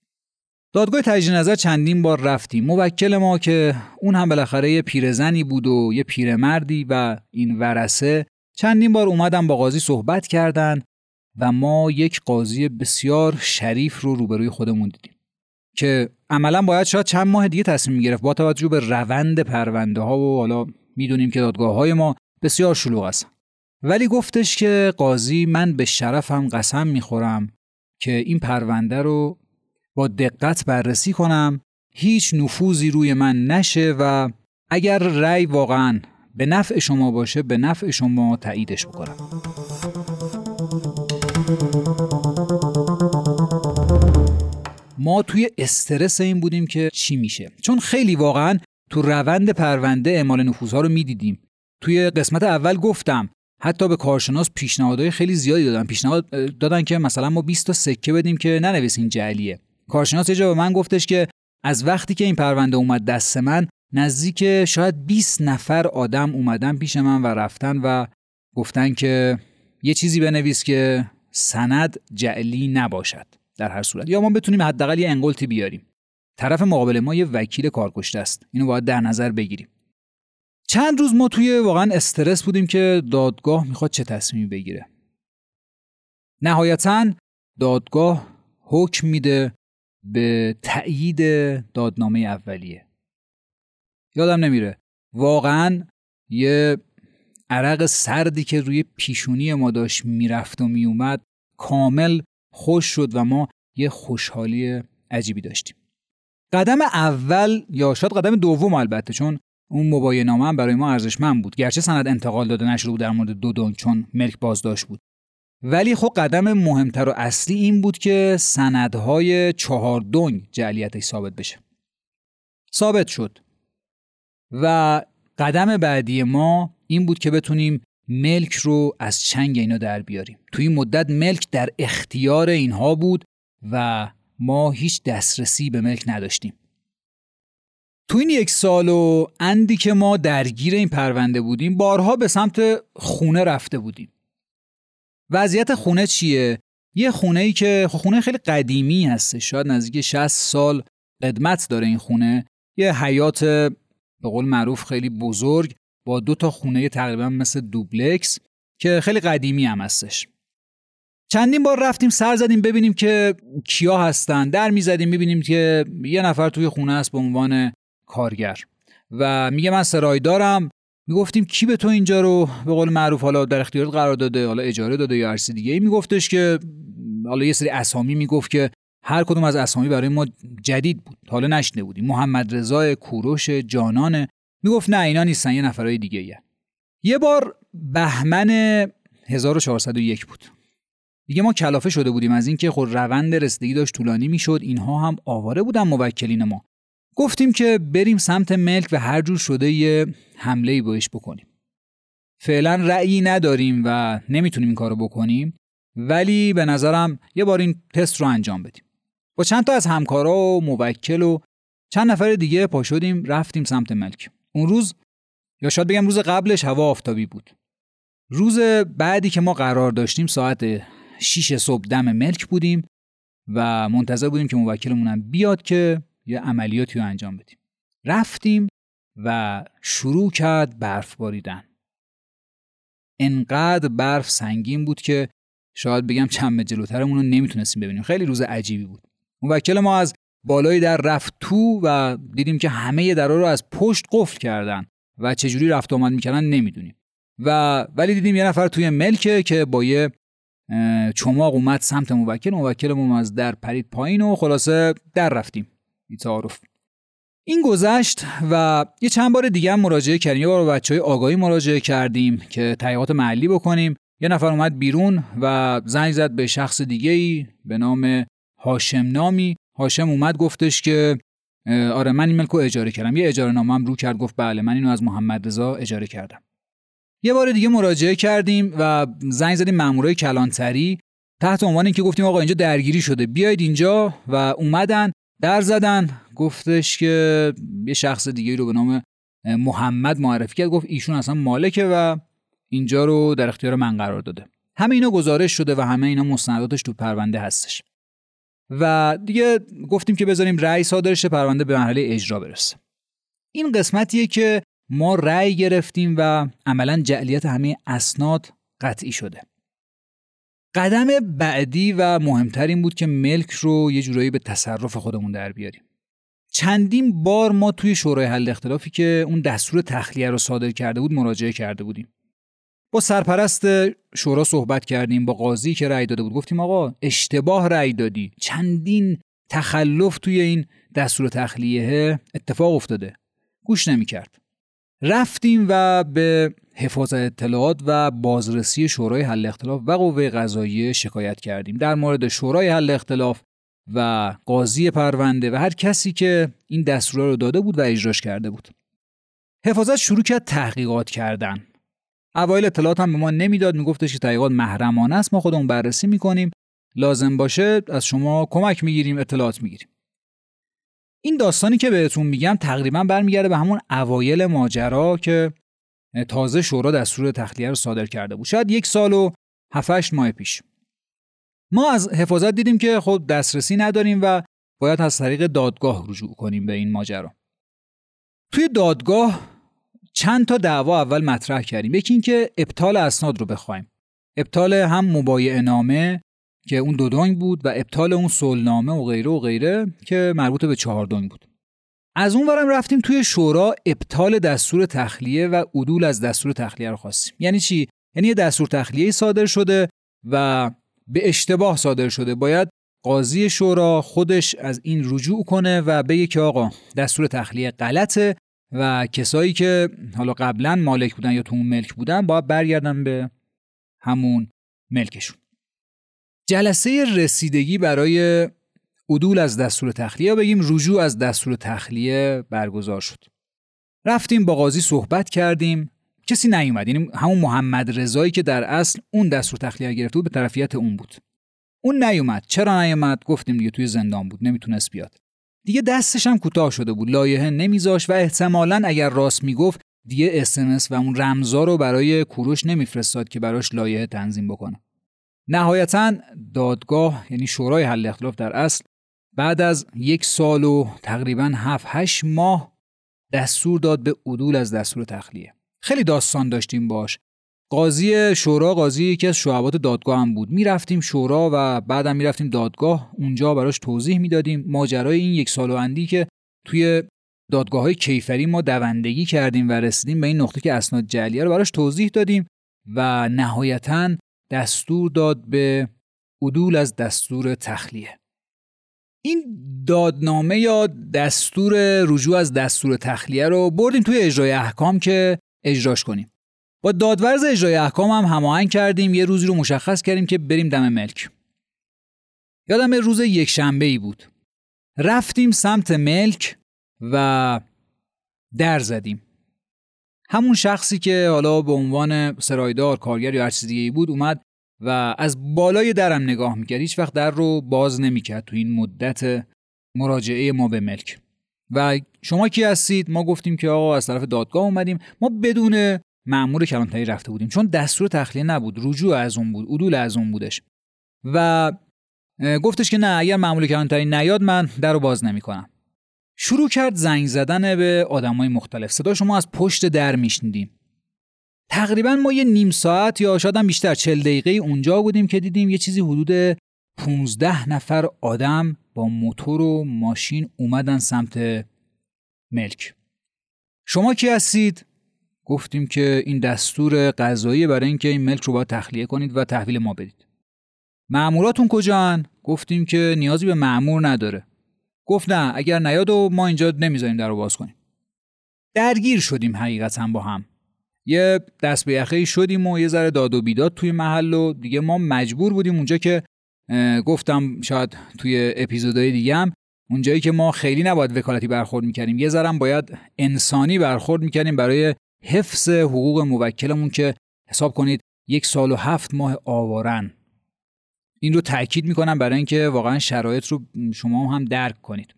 دادگاه تجدید نظر چندین بار رفتیم. موکل ما که اون هم بالاخره یه پیرزنی بود و یه پیرمردی و این ورسه چندین بار اومدن با قاضی صحبت کردن و ما یک قاضی بسیار شریف رو روبروی خودمون دیدیم که عملا باید شاید چند ماه دیگه تصمیم گرفت با توجه به روند پرونده ها و حالا می‌دونیم که دادگاه های ما بسیار شلوغ هستن. ولی گفتش که قاضی من به شرفم قسم می‌خورم که این پرونده رو با دقت بررسی کنم هیچ نفوذی روی من نشه و اگر رأی واقعا به نفع شما باشه به نفع شما تاییدش بکنم. ما توی استرس این بودیم که چی میشه؟ چون خیلی واقعا تو روند پرونده اعمال نفوذها رو می‌دیدیم. توی قسمت اول گفتم حتی به کارشناس پیشنهادهای خیلی زیادی دادن. پیشنهاد دادن که مثلا ما 20 تا سکه بدیم که ننویسین جعلیه. کارشناس یه جا به من گفتش که از وقتی که این پرونده اومد دست من نزدیک شاید 20 نفر آدم اومدن پیش من و رفتن و گفتن که یه چیزی بنویس که سند جعلی نباشد در هر صورت. یا ما بتونیم حداقل یه انگلتی بیاریم. طرف مقابل ما یه وکیل کارکشته است. اینو باید در نظر بگیریم. چند روز ما توی واقعا استرس بودیم که دادگاه می‌خواد چه تصمیمی بگیره. نهایتا دادگاه حکم میده به تأیید دادنامه اولیه. یادم نمیره. واقعا یه عرق سردی که روی پیشونی ما داشت می‌رفت و میومد کامل خوش شد و ما یه خوشحالی عجیبی داشتیم. قدم اول یا شاید قدم دوم البته چون اون هم برای ما ارزشمند بود. گرچه سند انتقال داده نشده بود در مورد دو دنگ چون ملک بازداشت بود. ولی خب قدم مهمتر و اصلی این بود که سندهای چهار دنگ جعلیتش ثابت بشه. ثابت شد. و قدم بعدی ما این بود که بتونیم ملک رو از چنگ اینا در بیاریم. توی این مدت ملک در اختیار اینها بود و ما هیچ دسترسی به ملک نداشتیم. تو این یک سال و اندی که ما درگیر این پرونده بودیم بارها به سمت خونه رفته بودیم. وضعیت خونه چیه؟ یه خونه ای که خب خونه خیلی قدیمی هسته شاید نزدیک 60 سال قدمت داره این خونه. یه حیات به قول معروف خیلی بزرگ با دو تا خونه تقریبا مثل دوبلکس که خیلی قدیمی هم هستش. چندین بار رفتیم سر زدیم ببینیم که کیا هستن. در می‌زدیم می‌بینیم که یه نفر توی خونه است به عنوان کارگر. و میگه من سرای دارم. می‌گفتیم کی به تو اینجا رو به قول معروف حالا در اختیارت قرار داده حالا اجاره داده یا هر دیگه ای میگفتش که حالا یه سری اسامی می‌گفت که هر کدوم از اسامی برای ما جدید بود حالا نشنه بودیم. محمد رضا کوروش جانانه می‌گفت نه اینا نیستن یه نفرای دیگه یه. یه بار بهمن 1401 بود. دیگه ما کلافه شده بودیم از اینکه خود روند رسیدگی داشت طولانی می‌شد اینها هم آواره بودن موکلین ما. گفتیم که بریم سمت ملک و هر جور شده یه حمله ای بهش بکنیم. فعلا رأیی نداریم و نمی‌تونیم این کارو بکنیم ولی به نظرم یه بار این تست رو انجام بدیم. با چند تا از همکارا و موکل و چند نفر دیگه پا شدیم رفتیم سمت ملک. اون روز یا شاید بگم روز قبلش هوا آفتابی بود. روز بعدی که ما قرار داشتیم ساعت 6 صبح دم ملک بودیم و منتظر بودیم که موکلمونم بیاد که یه عملیاتی رو انجام بدیم. رفتیم و شروع کرد برف باریدن. انقدر برف سنگین بود که شاید بگم چند جلوترمون رو نمی‌تونستیم ببینیم. خیلی روز عجیبی بود. موکل ما از بالای در رفت تو و دیدیم که همه درا رو از پشت قفل کردن و چجوری رفت آمد می‌کردن نمی‌دونیم. و ولی دیدیم یه نفر توی ملکه که با یه چماق اومد سمت موکل موکلمون از در پرید پایین و خلاصه در رفتیم. بی تعارف. این گذشت و یه چند بار دیگه هم مراجعه کردیم. یه بار بچه های آگاهی مراجعه کردیم که تحقیقات محلی بکنیم. یه نفر اومد بیرون و زنگ زد به شخص دیگه ای به نام هاشم نامی. هاشم اومد گفتش که آره من این ملکو اجاره کردم. یه اجاره نامه هم رو کرد گفت بله من اینو از محمد رضا اجاره کردم. یه بار دیگه مراجعه کردیم و زنگ زدیم مامورای کلانتری تحت عنوان اینکه گفتیم آقا اینجا درگیری شده. بیاید اینجا و اومدن. در زدن گفتش که یه شخص دیگه رو به نام محمد معرفی کرد گفت ایشون اصلا مالکه و اینجا رو در اختیار من قرار داده. همه اینا گزارش شده و همه اینا مستنداتش تو پرونده هستش. و دیگه گفتیم که بذاریم رأی صادر شه پرونده به مرحله اجرا برسه. این قسمتیه که ما رأی گرفتیم و عملا جعلیت همه اسناد قطعی شده. قدم بعدی و مهمتر این بود که ملک رو یه جورایی به تصرف خودمون در بیاریم. چندین بار ما توی شورای حل اختلافی که اون دستور تخلیه رو صادر کرده بود مراجعه کرده بودیم. با سرپرست شورا صحبت کردیم با قاضی که رأی داده بود. گفتیم آقا اشتباه رأی دادی. چندین تخلف توی این دستور تخلیه اتفاق افتاده. گوش نمی‌کرد. رفتیم و به حفاظت اطلاعات و بازرسی شورای حل اختلاف و قوه قضاییه شکایت کردیم. در مورد شورای حل اختلاف و قاضی پرونده و هر کسی که این دستور رو داده بود و اجراش کرده بود. حفاظت شروع کرد تحقیقات کردن. اوایل اطلاعات هم به ما نمی‌داد میگفتش که تحقیقات محرمانه است ما خودمون بررسی می‌کنیم. لازم باشه از شما کمک می‌گیریم اطلاعات می‌گیریم. این داستانی که بهتون میگم تقریبا برمیگرده به همون اوایل ماجرا که تازه شورا دستور تخلیه رو صادر کرده بود. شاید یک سال و هفتش ماه پیش. ما از حفاظت دیدیم که خب دسترسی نداریم و باید از طریق دادگاه رجوع کنیم به این ماجرا. توی دادگاه چند تا دعوا اول مطرح کردیم. یکی اینکه ابطال اسناد رو بخوایم. ابطال هم مبایع نامه که اون دو دنگ بود و ابطال اون سولنامه و غیره و غیره که مربوط به چهار دنگ بود. از اون ورم رفتیم توی شورا ابطال دستور تخلیه و عدول از دستور تخلیه رو خواستیم. یعنی چی؟ یعنی یه دستور تخلیه صادر شده و به اشتباه صادر شده. باید قاضی شورا خودش از این رجوع کنه و بگه که آقا دستور تخلیه غلطه و کسایی که حالا قبلا مالک بودن یا تو اون ملک بودن باید برگردن به همون ملکشون. جلسه رسیدگی برای عدول از دستور تخلیه بگیم رجوع از دستور تخلیه برگزار شد. رفتیم با قاضی صحبت کردیم. کسی نیومد یعنی همون محمد رضایی که در اصل اون دستور تخلیه گرفته بود به طرفیت اون بود. اون نیومد. چرا نیومد؟ گفتیم دیگه توی زندان بود نمی‌تونست بیاد. دیگه دستش هم کوتاه شده بود لایحه نمیذاش و احتمالا اگر راست می‌گفت دیگه اسمس و اون رمزا رو برای کوروش نمیفرستاد که براش لایحه تنظیم بکنه. نهایتا دادگاه یعنی شورای حل اختلاف در اصل بعد از یک سال و تقریبا 7 8 ماه دستور داد به عدول از دستور تخلیه. خیلی داستان داشتیم باش. قاضی شورا قاضی یکی از شعبات دادگاه هم بود. می‌رفتیم شورا و بعدم می‌رفتیم دادگاه. اونجا براش توضیح می‌دادیم ماجرای این یک سال و اندی که توی دادگاه های کیفری ما دوندگی کردیم و رسیدیم به این نقطه که اسناد جلیه رو براش توضیح دادیم و نهایتا دستور داد به عدول از دستور تخلیه. این دادنامه یا دستور رجوع از دستور تخلیه رو بردیم توی اجرای احکام که اجراش کنیم. با دادورز اجرای احکام هم هماهنگ کردیم یه روزی رو مشخص کردیم که بریم دم ملک. یادم روز یک شنبه ای بود. رفتیم سمت ملک و در زدیم. همون شخصی که حالا به عنوان سرایدار کارگر یا هر چیز ای بود اومد و از بالای درم نگاه می‌کرد. هیچ وقت در رو باز نمی‌کرد تو این مدت مراجعه ما به ملک. و شما کی هستید؟ ما گفتیم که آقا از طرف دادگاه اومدیم. ما بدون مأمور کلانتری رفته بودیم. چون دستور تخلیه نبود. رجوع از اون بود. عدول از اون بودش. و گفتش که نه اگر مأمور کلانتری نیاد من در رو باز نمی‌کنم. شروع کرد زنگ زدن به آدمای مختلف. صدا شما از پشت در میشنیدیم. تقریبا ما یه نیم ساعت یا شاید هم بیشتر چل دقیقه اونجا بودیم که دیدیم یه چیزی حدود 15 نفر آدم با موتور و ماشین اومدن سمت ملک. شما کی هستید؟ گفتیم که این دستور قضایی برای اینکه این ملک رو باید تخلیه کنید و تحویل ما بدید. مأموراتون کجان؟ گفتیم که نیازی به مأمور نداره. گفت نه اگر نیاد و ما اینجا نمی‌ذاریم در رو باز کنیم. درگیر شدیم حقیقتا با هم. یه دست به یخه شدیم و یه ذره داد و بیداد توی محل و دیگه ما مجبور بودیم اونجا که گفتم شاید توی اپیزودهای دیگه هم اونجایی که ما خیلی نباید وکالتی برخورد می‌کردیم. یه ذرم باید انسانی برخورد می‌کردیم برای حفظ حقوق موکلمون که حساب کنید یک سال و هفت ماه آوارن. این رو تاکید می‌کنم برای اینکه واقعا شرایط رو شما هم درک کنید.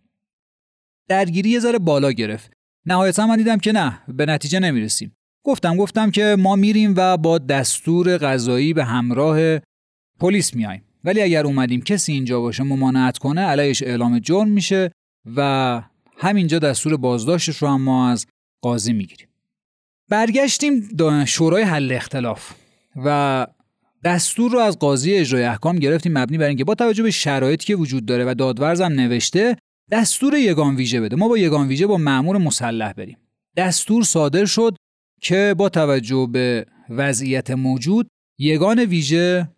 درگیری یه ذره بالا گرفت. نهایتا من دیدم که نه به نتیجه نمی‌رسیم. گفتم گفتم که ما میریم و با دستور قضایی به همراه پلیس میایم ولی اگر اومدیم کسی اینجا باشه ممانعت کنه علیش اعلام جرم میشه و همینجا دستور بازداشتش رو هم ما از قاضی می‌گیریم. برگشتیم شورای حل اختلاف و دستور رو از قاضی اجرای احکام گرفتیم مبنی بر اینکه با توجه به شرایطی که وجود داره و دادورزم نوشته دستور یگان ویژه بده. ما با یگان ویژه با مأمور مسلح بریم. دستور صادر شد که با توجه به وضعیت موجود یگان ویژه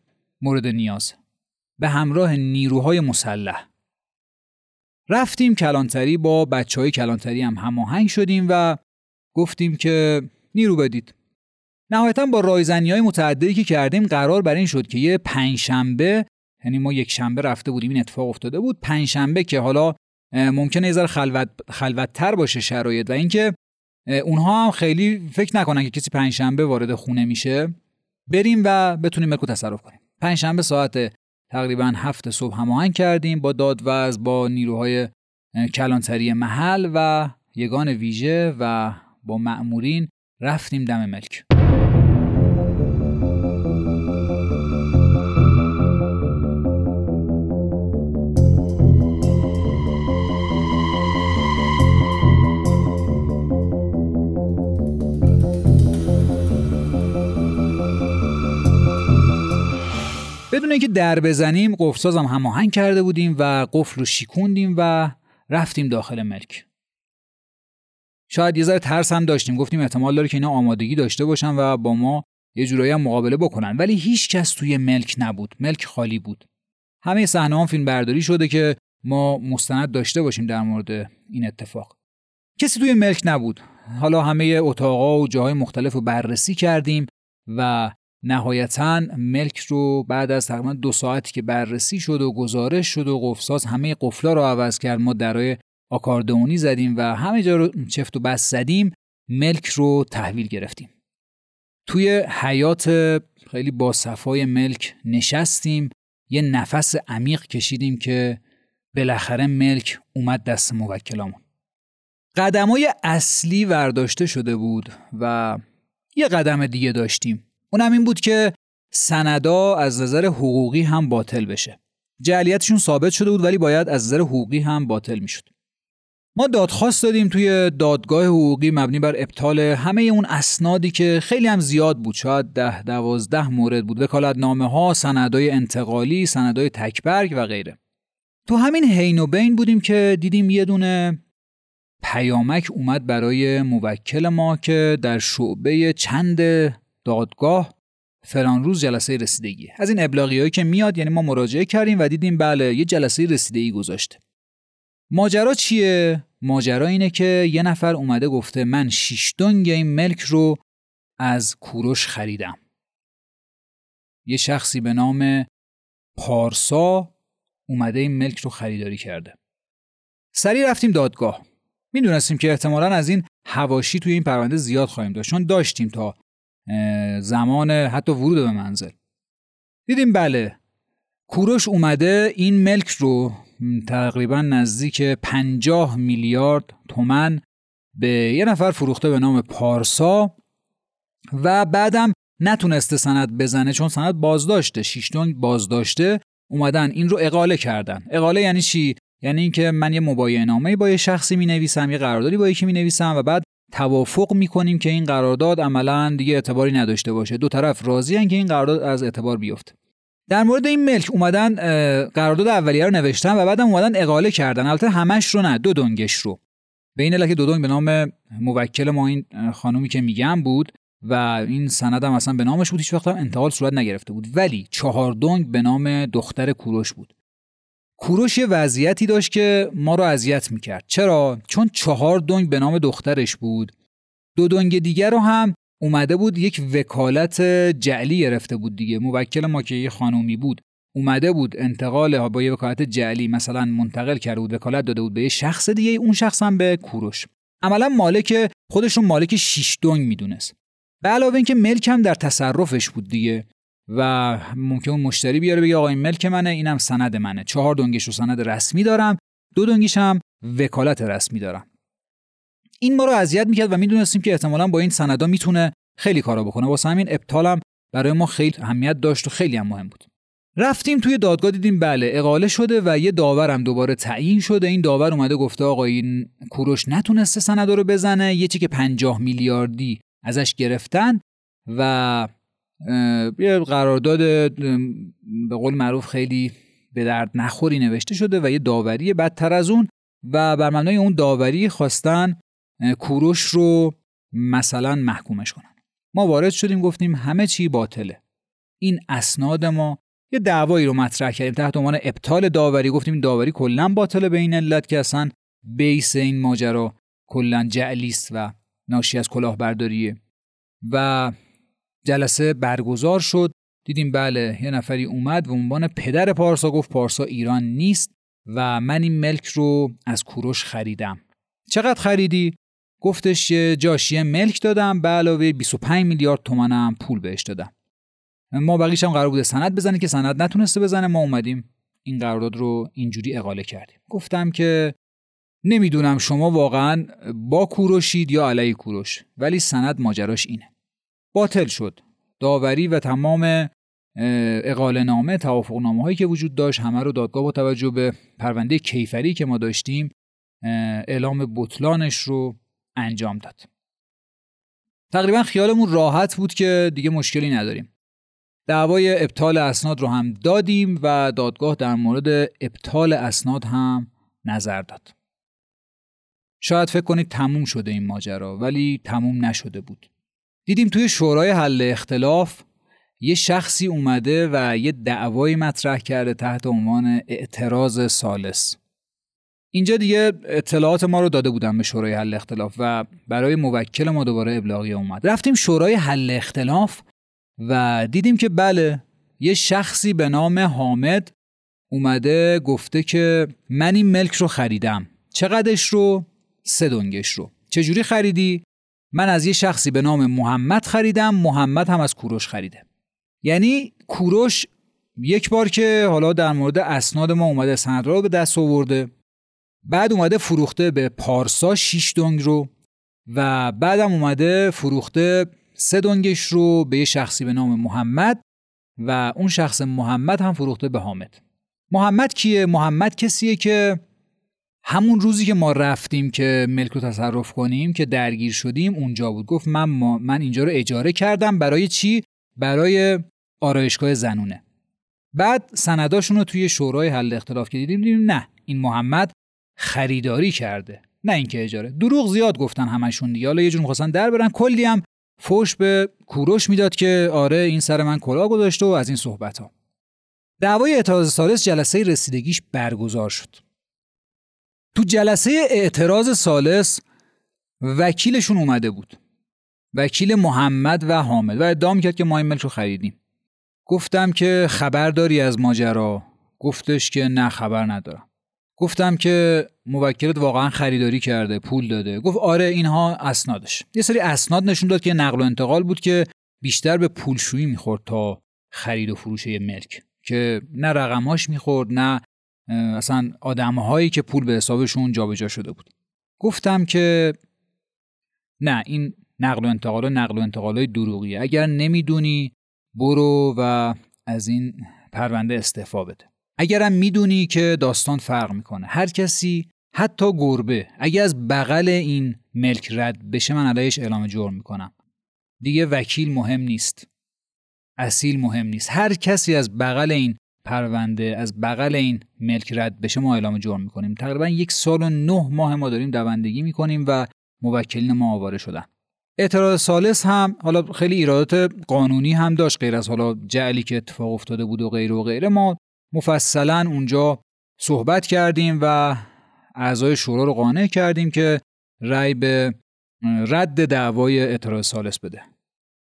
مورد نیاز. به همراه نیروهای مسلح. رفتیم کلانتری با بچه های کلانتری هم هماهنگ شدیم و گفتیم که نیرو بدید. نهایتا با رایزنی های متعددی که کردیم قرار بر این شد که یه پنجشنبه یعنی ما یک شنبه رفته بودیم این اتفاق افتاده بود پنجشنبه که حالا ممکنه یه ذره خلوت خلوتتر باشه شرایط و اینکه اونها هم خیلی فکر نکنن که کسی پنجشنبه وارد خونه میشه. بریم و بتونیم ملکو تصرف کنیم. پنجشنبه ساعت تقریبا هفت صبح هماهنگ کردیم با دادوز با نیروهای کلانتری محل و یگان ویژه و با مأمورین رفتیم دم ملک. بدون اینکه در بزنیم قفلسازم هماهنگ کرده بودیم و قفل رو شیکوندیم و رفتیم داخل ملک. شاید یه ذره ترس هم داشتیم. گفتیم احتمال داره که اینا آمادگی داشته باشن و با ما یه جورایی هم مقابله بکنن. ولی هیچ کس توی ملک نبود. ملک خالی بود. همه صحنه فیلم برداری شده که ما مستند داشته باشیم در مورد این اتفاق. کسی توی ملک نبود. حالا همه اتاقا و جاهای مختلف رو بررسی کردیم و نهایتا ملک رو بعد از تقریبا دو ساعتی که بررسی شد و گزارش شد و قفلساز همه قفلا رو عوض کرد ما درای آکاردئونی زدیم و همه جا رو چفت و بس زدیم ملک رو تحویل گرفتیم. توی حیات خیلی با صفای ملک نشستیم یه نفس عمیق کشیدیم که بالاخره ملک اومد دست موکلامون. قدمای اصلی ورداشته شده بود و یه قدم دیگه داشتیم. اونم این بود که سندا از نظر حقوقی هم باطل بشه. جعلیتشون ثابت شده بود ولی باید از نظر حقوقی هم باطل می‌شد. ما دادخواست دادیم توی دادگاه حقوقی مبنی بر ابطال همه اون اسنادی که خیلی هم زیاد بود. شاید ده دوازده مورد بود. وکالت نامه ها سندای انتقالی سندای تکبرگ و غیره. تو همین حین و بین بودیم که دیدیم یه دونه پیامک اومد برای موکل ما که در شعبه چند دادگاه فلان روز جلسه رسیدگی. از این ابلاغی هایی که میاد یعنی ما مراجعه کردیم و دیدیم بله یه جلسه رسیدگی گذاشته. ماجرا چیه؟ ماجرا اینه که یه نفر اومده گفته من شیش دنگ این ملک رو از کوروش خریدم. یه شخصی به نام پارسا اومده این ملک رو خریداری کرده. سریع رفتیم دادگاه. می‌دونستیم که احتمالا از این هواشی توی این پرونده زیاد خواهیم داشت چون داشتیم تا زمان حتی ورود به منزل. دیدیم بله کوروش اومده این ملک رو تقریبا نزدیک 50 میلیارد تومن به یه نفر فروخته به نام پارسا و بعدم نتونسته سند بزنه چون سند بازداشته شیشتون بازداشته اومدن این رو اقاله کردن. اقاله یعنی چی؟ یعنی اینکه من یه مبایعه نامه با یه شخصی می نویسم یه قراردادی با یکی می نویسم و بعد توافق می‌کنیم که این قرارداد عملا دیگه اعتباری نداشته باشه. دو طرف راضی که این قرارداد از اعتبار بیفته. در مورد این ملک اومدن قرارداد اولیه رو نوشتن و بعدم اومدن اقاله کردن. البته همش رو نه دو دنگش رو. به این که دو دنگ به نام موکل ما این خانومی که میگم بود و این سند هم اصلا به نامش بود هیچ وقت انتقال صورت نگرفته بود. ولی چهار دنگ به نام دختر کوروش بود. کوروش یه وضعیتی داشت که ما رو اذیت می‌کرد. چرا؟ چون چهار دنگ به نام دخترش بود. دو دنگ دیگر رو هم اومده بود یک وکالت جعلی گرفته بود دیگه. موکل ما که یه خانومی بود. اومده بود انتقال با یه وکالت جعلی مثلا منتقل کرده بود وکالت داده بود به یه شخص دیگه اون شخص هم به کوروش. عملا مالک خودشون مالک شیش دنگ می‌دونست. به علاوه اینکه ملک هم در تصرفش بود دیگه. و ممکن اون مشتری بیاره بگه آقا این ملک منه اینم سند منه. چهار دنگش رو سند رسمی دارم دو دنگیش هم وکالت رسمی دارم. این ما رو اذیت می‌کرد و می‌دونستیم که احتمالا با این سندا می‌تونه خیلی کارا بکنه. واسه همین ابطالم برای ما خیلی اهمیت داشت و خیلی هم مهم بود. رفتیم توی دادگاه دیدیم بله اقاله شده و یه داورم دوباره تعیین شده. این داور اومده گفته آقا این کوروش نتونسته سندا رو بزنه. یه چی که 50 میلیاردی ازش گرفتن و یه قرارداد به قول معروف خیلی به درد نخوری نوشته شده و یه داوری بدتر از اون و بر مبنای اون داوری خواستن کوروش رو مثلا محکومش کنن. ما وارد شدیم گفتیم همه چی باطله. این اسناد ما یه دعوایی رو مطرح کردیم تحت عنوان ابطال داوری. گفتیم داوری کلا باطله به این علت که اصلا بیس این ماجرا کلا جعلیست و ناشی از کلاهبرداریه. و جلسه برگزار شد. دیدیم بله یه نفری اومد و عنوان پدر پارسا گفت پارسا ایران نیست و من این ملک رو از کوروش خریدم. چقدر خریدی؟ گفتش یه جاشیه ملک دادم به علاوه 25 میلیارد تومنم پول بهش دادم. ما بقیش هم قرار بوده سند بزنه که سند نتونسته بزنه ما اومدیم این قرارداد رو اینجوری اقاله کردیم. گفتم که نمی‌دونم شما واقعا با کوروشید یا علیه کوروش ولی سند ماجراش اینه. باطل شد. داوری و تمام اقاله نامه توافق نامه هایی که وجود داشت همه رو دادگاه با توجه به پرونده کیفری که ما داشتیم اعلام بطلانش رو انجام داد. تقریبا خیالمون راحت بود که دیگه مشکلی نداریم. دعوای ابطال اسناد رو هم دادیم و دادگاه در مورد ابطال اسناد هم نظر داد. شاید فکر کنید تموم شده این ماجرا ولی تموم نشده بود. دیدیم توی شورای حل اختلاف یه شخصی اومده و یه دعوایی مطرح کرده تحت عنوان اعتراض سالس. اینجا دیگه اطلاعات ما رو داده بودم به شورای حل اختلاف و برای موکل ما دوباره ابلاغی اومد. رفتیم شورای حل اختلاف و دیدیم که بله یه شخصی به نام حامد اومده گفته که من این ملک رو خریدم. چقدرش رو؟ سه دنگش رو. چجوری خریدی؟ من از یه شخصی به نام محمد خریدم محمد هم از کوروش خریده یعنی کوروش یک بار که حالا در مورد اسناد ما اومده سند رو به دست آورده بعد اومده فروخته به پارسا 6 دنگ رو و بعدم اومده فروخته سه دنگش رو به یه شخصی به نام محمد و اون شخص محمد هم فروخته به حامد محمد کیه؟ محمد کسیه که همون روزی که ما رفتیم که ملک رو تصرف کنیم که درگیر شدیم اونجا بود. گفت من, من اینجا رو اجاره کردم برای چی؟ برای آرایشگاه زنونه. بعد سنداشون رو توی شورای حل اختلاف که دیدیم دیدیم نه این محمد خریداری کرده نه اینکه اجاره. دروغ زیاد گفتن همشون دیگه. حالا یه جور می‌خواستن در برن. کلی هم فوش به کوروش می‌داد که آره این سر من کلاه گذاشته و از این صحبت ها دعوای اعتراض سالس جلسه رسیدگیش برگزار شد. تو جلسه اعتراض سالس وکیلشون اومده بود. وکیل محمد و حامد. و ادعا کرد که ما این ملک رو خریدیم. گفتم که خبر داری از ماجرا؟ گفتش که نه خبر ندارم. گفتم که موکلت واقعا خریداری کرده پول داده. گفت آره اینها اسنادش. یه سری اسناد نشون داد که نقل و انتقال بود که بیشتر به پولشویی می‌خورد تا خرید و فروش ملک. که نه رقماش می‌خورد نه اصلا آدمهایی که پول به حسابشون جابجا شده بود. گفتم که نه این نقل و انتقال نقل و انتقال های دروغیه. اگر نمی‌دونی برو و از این پرونده استعفا بده. اگرم می‌دونی که داستان فرق می‌کنه. هر کسی حتی گربه اگه از بغل این ملک رد بشه من علیش اعلام جرم می‌کنم. دیگه وکیل مهم نیست. اصیل مهم نیست. هر کسی از بغل این پرونده از بغل این ملک رد بشه ما اعلام جرم می‌کنیم. تقریبا یک سال و نه ماه ما داریم دوندگی می‌کنیم و موکلین ما آواره شدن. اعتراض سالس هم حالا خیلی ایرادات قانونی هم داشت غیر از حالا جعلی که اتفاق افتاده بود و غیر و غیره ما مفصلا اونجا صحبت کردیم و اعضای شورا رو قانع کردیم که رأی به رد دعوای اعتراض سالس بده.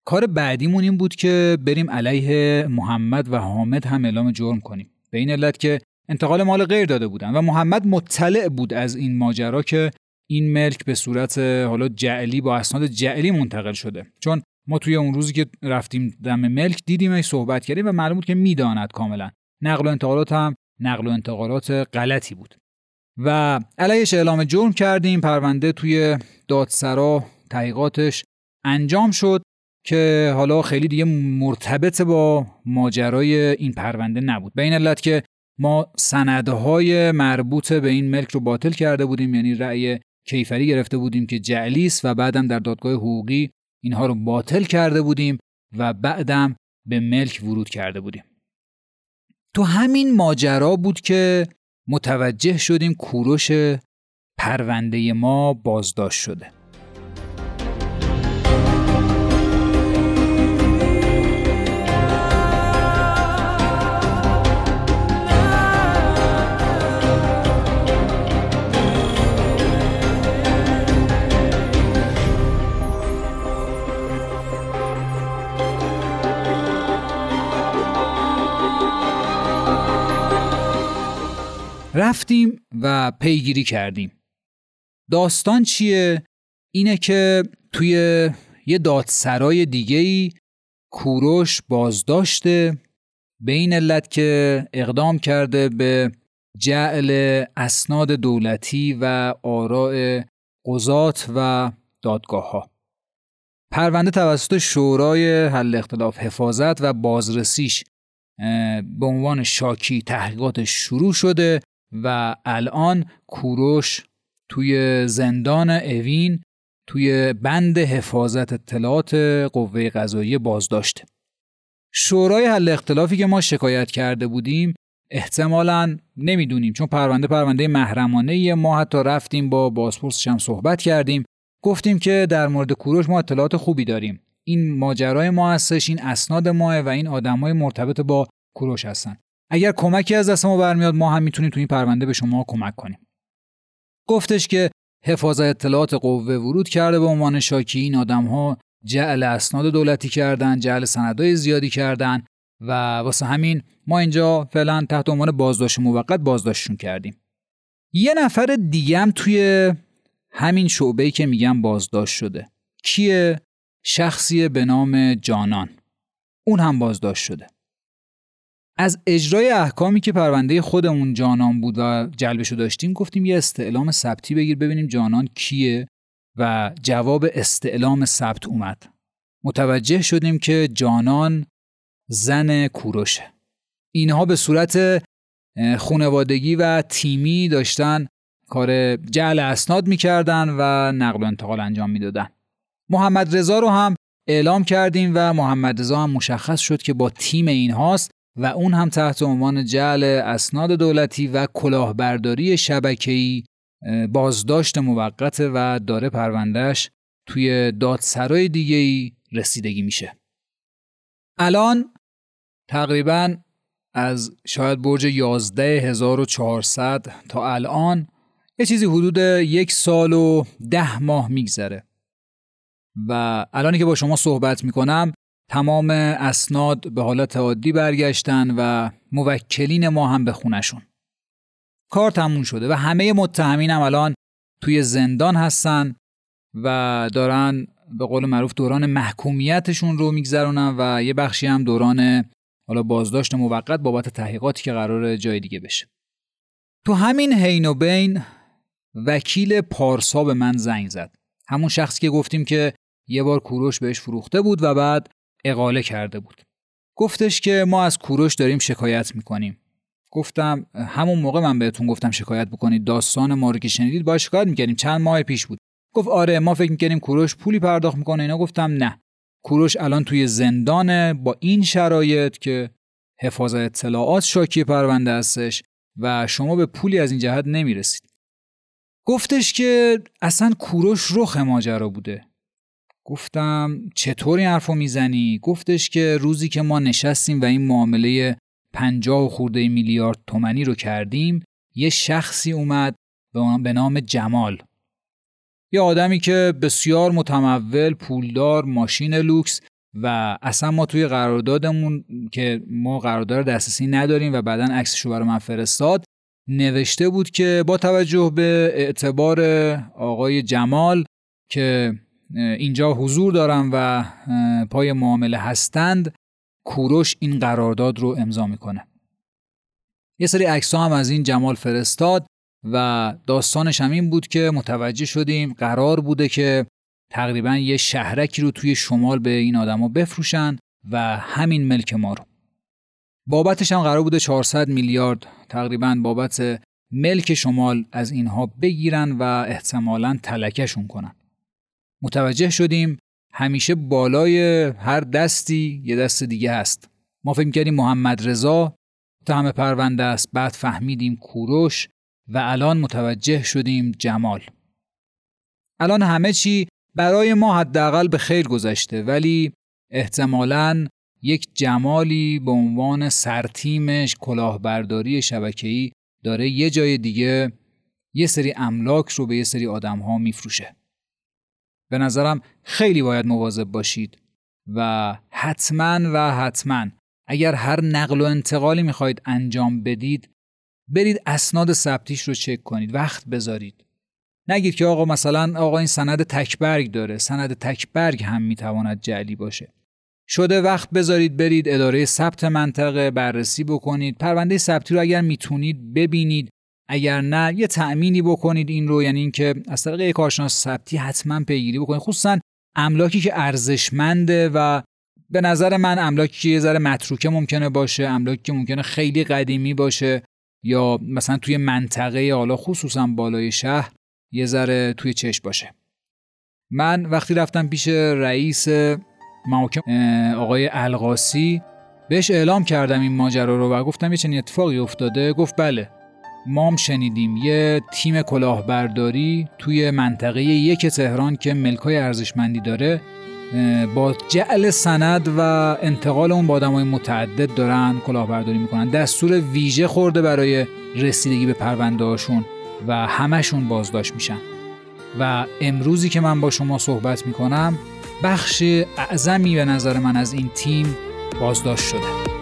کار بعدیمون این بود که بریم علیه محمد و حامد هم اعلام جرم کنیم. به این علت که انتقال مال غیر داده بودن و محمد مطلع بود از این ماجرا که این ملک به صورت حالا جعلی با اسناد جعلی منتقل شده. چون ما توی اون روزی که رفتیم دم ملک دیدیم صحبت کردیم و معلوم بود که می‌داند کاملا. نقل و انتقالات هم نقل و انتقالات غلطی بود. و علیش اعلام جرم کردیم. پرونده توی دادسرا تحقیقاتش انجام شد. که حالا خیلی دیگه مرتبط با ماجرای این پرونده نبود. به این علت که ما سندهای مربوط به این ملک رو باطل کرده بودیم یعنی رأی کیفری گرفته بودیم که جعلیس و بعدم در دادگاه حقوقی اینها رو باطل کرده بودیم و بعدم به ملک ورود کرده بودیم. تو همین ماجرا بود که متوجه شدیم کوروش پرونده ما بازداشت شده. رفتیم و پیگیری کردیم داستان چیه؟ اینه که توی یه دادسرای دیگه ای کوروش بازداشته به این علت که اقدام کرده به جعل اسناد دولتی و آراء قضات و دادگاه ها. پرونده توسط شورای حل اختلاف حفاظت و بازرسیش به عنوان شاکی تحقیقات شروع شده و الان کوروش توی زندان اوین توی بند حفاظت اطلاعات قوه قضایی بازداشته. شورای حل اختلافی که ما شکایت کرده بودیم احتمالا نمی‌دونیم چون پرونده پرونده محرمانه ما حتی رفتیم با بازپرسش هم صحبت کردیم. گفتیم که در مورد کوروش ما اطلاعات خوبی داریم. این ماجرای ما هستش این اسناد ماه و این آدمای مرتبط با کوروش هستن. اگر کمکی از دست ما برمیاد ما هم می‌تونیم تو این پرونده به شما کمک کنیم. گفتش که حفاظت اطلاعات قوه ورود کرده به عنوان شاکی این آدم ها جعل اسناد دولتی کردن جعل سندهای زیادی کردن و واسه همین ما اینجا فعلا تحت عنوان بازداشت موقت بازداشتشون کردیم. یه نفر دیگه هم توی همین شعبه که میگم بازداشت شده. کیه؟ شخصی به نام جانان. اون هم بازداشت شده. از اجرای احکامی که پرونده خودمون جانان بود و جلبشو داشتیم گفتیم یه استعلام ثبتی بگیر ببینیم جانان کیه و جواب استعلام ثبت اومد. متوجه شدیم که جانان زن کوروشه. اینها به صورت خونوادگی و تیمی داشتن کار جعل اسناد می‌کردن و نقل و انتقال انجام می‌دادن. محمد رضا رو هم اعلام کردیم و محمد رضا هم مشخص شد که با تیم اینهاست. و اون هم تحت عنوان جعل اسناد دولتی و کلاهبرداری شبکه‌ای بازداشت موقت و داره پروندهش توی دادسرای دیگه ای رسیدگی میشه. الان تقریبا از شاید برج 11400 تا الان یه چیزی حدود یک سال و ده ماه میگذره. و الانی که با شما صحبت می‌کنم تمام اسناد به حالت عادی برگشتن و موکلین ما هم به خونشون کار تموم شده و همه متهمین هم الان توی زندان هستن و دارن به قول معروف دوران محکومیتشون رو میگذرونن و یه بخشی هم دوران حالا بازداشت موقت بابت تحقیقاتی که قرار جای دیگه بشه. تو همین حین و بین وکیل پارسا به من زنگ زد. همون شخصی که گفتیم که یه بار کوروش بهش فروخته بود و بعد اقاله کرده بود. گفتش که ما از کوروش داریم شکایت می‌کنیم. گفتم همون موقع من بهتون گفتم شکایت بکنید داستان ما رو که شنیدید باید شکایت می‌کردیم. چند ماه پیش بود. گفت آره ما فکر می‌کردیم کوروش پولی پرداخت می‌کنه. اینا گفتم نه. کوروش الان توی زندانه با این شرایط که حفاظت اطلاعات شاکی پرونده هستش و شما به پولی از این جهت نمی‌رسید. گفتش که اصلا کوروش رخ ماجرا بوده. گفتم چطور این حرفو می‌زنی؟ گفتش که روزی که ما نشستیم و این معامله پنجاه خورده میلیارد تومنی رو کردیم یه شخصی اومد به نام جمال یه آدمی که بسیار متمول پولدار ماشین لوکس و اصلا ما توی قراردادمون که ما قرارداد دسترسی نداریم و بعدا عکسش رو برای من فرستاد نوشته بود که با توجه به اعتبار آقای جمال که اینجا حضور دارم و پای معامله هستند. کوروش این قرارداد رو امضا می‌کنه. یه سری عکس هم از این جمال فرستاد و داستانش هم این بود که متوجه شدیم قرار بوده که تقریبا یه شهرکی رو توی شمال به این آدما بفروشن و همین ملک ما رو. بابتش هم قرار بوده 400 میلیارد تقریبا بابت ملک شمال از اینها بگیرن و احتمالا تلکشون کنن. متوجه شدیم همیشه بالای هر دستی یه دست دیگه هست. ما فکر کردیم محمد رضا تهم پرونده است. بعد فهمیدیم کوروش و الان متوجه شدیم جمال. الان همه چی برای ما حداقل به خیر گذشته ولی احتمالاً یک جمالی به عنوان سرتیمش کلاهبرداری شبکه‌ای داره یه جای دیگه یه سری املاک رو به یه سری آدم ها میفروشه. به نظرم خیلی باید مواظب باشید. و حتما و حتما اگر هر نقل و انتقالی می‌خواید انجام بدید برید اسناد ثبتیش رو چک کنید. وقت بذارید. نگید که آقا مثلا آقا این سند تکبرگ داره. سند تکبرگ هم می‌تواند جعلی باشه. شده وقت بذارید برید اداره ثبت منطقه بررسی بکنید. پرونده ثبتی رو اگر می‌تونید ببینید. اگر نه یه تأمینی بکنید این رو یعنی اینکه از طریق کارشناس ثبتی حتما پیگیری بکنید. خصوصا املاکی که ارزشمنده و به نظر من املاکی که یه ذره متروکه ممکنه باشه املاکی که ممکنه خیلی قدیمی باشه یا مثلا توی منطقه حالا خصوصا بالای شهر یه ذره توی چشم باشه. من وقتی رفتم پیش رئیس محاکم آقای القاسی بهش اعلام کردم این ماجرا رو و گفتم یه چنین اتفاقی افتاده. گفت بله ما هم شنیدیم. یه تیم کلاهبرداری توی منطقه یک تهران که ملکای ارزشمندی داره با جعل سند و انتقال اون با آدمای متعدد دارن کلاهبرداری می‌کنن. دستور ویژه خورده برای رسیدگی به پرونده هاشون و همشون بازداشت میشن. و امروزی که من با شما صحبت می‌کنم بخش اعظمی به نظر من از این تیم بازداشت شده.